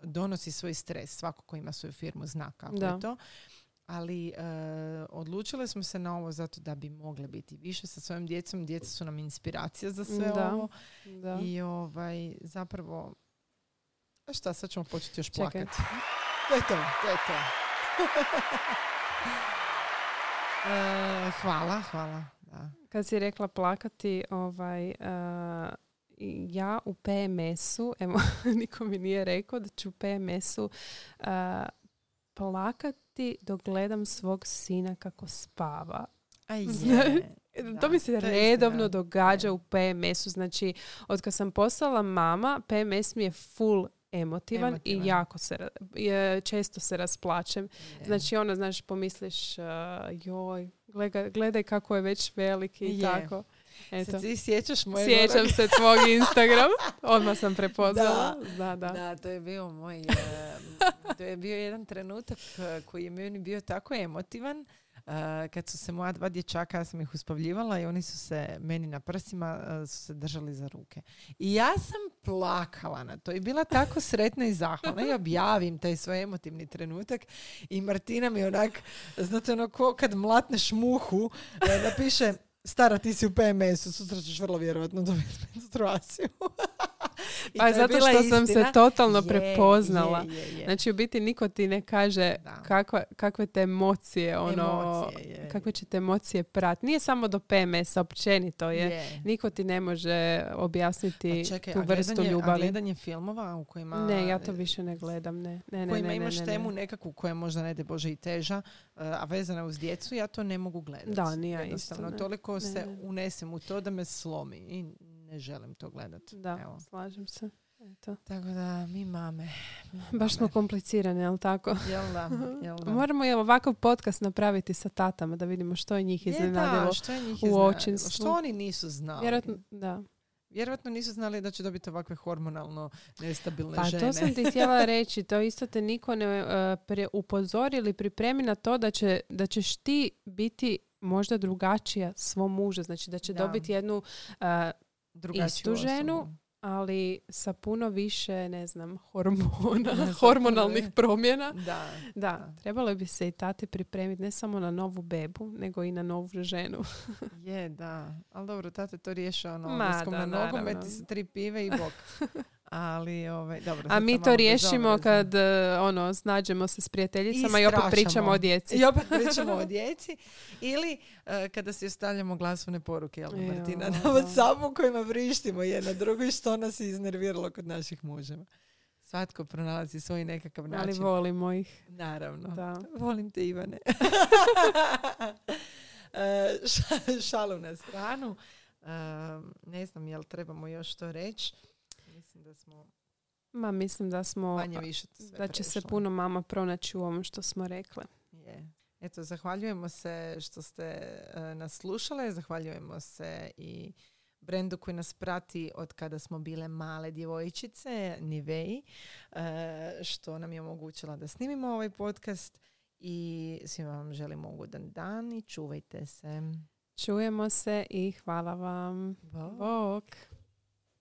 donosi svoj stres. Svako ko ima svoju firmu zna kako Da. je to. Ali e, odlučile smo se na ovo zato da bi mogle biti više sa svojom djecom. Djeca su nam inspiracija za sve Da. ovo. Da. I ovaj, zapravo, a šta, sad ćemo početi još Čekaj. plakati. To je to, to je to. E, hvala, hvala. Da. Kad si rekla plakati, ovaj, uh, ja u PMS-u, evo, niko mi nije rekao da ću u PMS-u uh, plakati dok gledam svog sina kako spava. A je. to Da, mi se to redovno istina. događa u PMS-u. Znači, od kad sam postala mama, PMS mi je full emotivan, Emotivan. i jako se, često se rasplačem. Je. Znači ono, znaš, pomisliš, uh, joj, gledaj, gledaj kako je već veliki i tako. Se Eto. ti sjećaš mojeg Sjećam se tvog Instagram. Odmah sam prepoznala. Da, da. Da, to je bio moj, to je bio jedan trenutak e, koji je meni bio tako emotivan. E, kad su se moja dva dječaka, ja sam ih uspavljivala i oni su se meni na prsima e, su se držali za ruke. I ja sam plakala na to i bila tako sretna i zahvalna i objavim taj svoj emotivni trenutak i Martina mi onak, znate ono ko kad mlatneš muhu, e, napiše Stara, ti si u PMS-u, sutra ćeš vrlo vjerojatno dobiti menstruaciju. I Pa je zato što sam se istina. totalno Je, prepoznala. je, je, je. Znači, u biti niko ti ne kaže kakva, kakve te emocije, ono, Emocije, je. kakve će te emocije prati. Nije samo do PMS, općenito je. Je. Niko ti ne može objasniti A čekaj, tu a vrstu gledanje, a ljubavi. gledanje filmova u kojima... Ne, ja to više ne gledam, ne. ne, ne kojima ne, imaš ne, ne, temu ne. nekakvu koja je možda ne Bože i teža, uh, a vezana uz djecu, ja to ne mogu gledati. Da, ni ja isto, Jednostavno, ne. toliko Ne, se ne. unesem u to da me slomi i ne želim to gledati. Da, Evo. slažem se. Eto. Tako da, mi mame. mi Baš smo mame. komplicirani, jel tako? Jel da, jel da? Moramo je ovakav podcast napraviti sa tatama da vidimo što je njih Je, iznenadilo. da, što je njih u očinstvu. Što oni nisu znali? Vjerojatno, da. Vjerojatno nisu znali da će dobiti ovakve hormonalno nestabilne Pa žene. to sam ti htjela reći, to isto te niko ne e, pre, upozori ili pripremi na to da, će, da ćeš ti biti možda drugačija svom mužu, znači da će Da. dobiti jednu, e, Drugačiju istu ženu, osobu. ali sa puno više, ne znam, hormona, puno hormonalnih promjena. Da. Da, Da. trebalo bi se i tati pripremiti ne samo na novu bebu, nego i na novu ženu. Je, da. Ali dobro, tate to riješa ono, Ma, da, na nogomet tri pive i bok. Ali, ovaj, dobro. A mi to riješimo kad e, ono, snađemo se s prijateljicama i, opet strašamo. pričamo o djeci. I opet pričamo o djeci. Ili eh, kada si ostavljamo glasovne poruke, jel Jo, Martina, na. Whatsappu kojima vrištimo jedna drugu i što nas je iznerviralo kod naših muževa. Svatko pronalazi svoj nekakav Ali način. volimo ih. Naravno. Da. Volim te Ivane. E, ša- Šalu na stranu. E, ne znam jel trebamo još to reći. Da smo Ma mislim da smo, manje više sve da će se puno mama pronaći u ovom što smo rekle. Je. Eto, zahvaljujemo se što ste e, nas slušale, zahvaljujemo se i brendu koji nas prati od kada smo bile male djevojčice, Nivei, e, što nam je omogućila da snimimo ovaj podcast i svima vam želimo ugodan dan i čuvajte se. Čujemo se i hvala vam. Bog. Bok.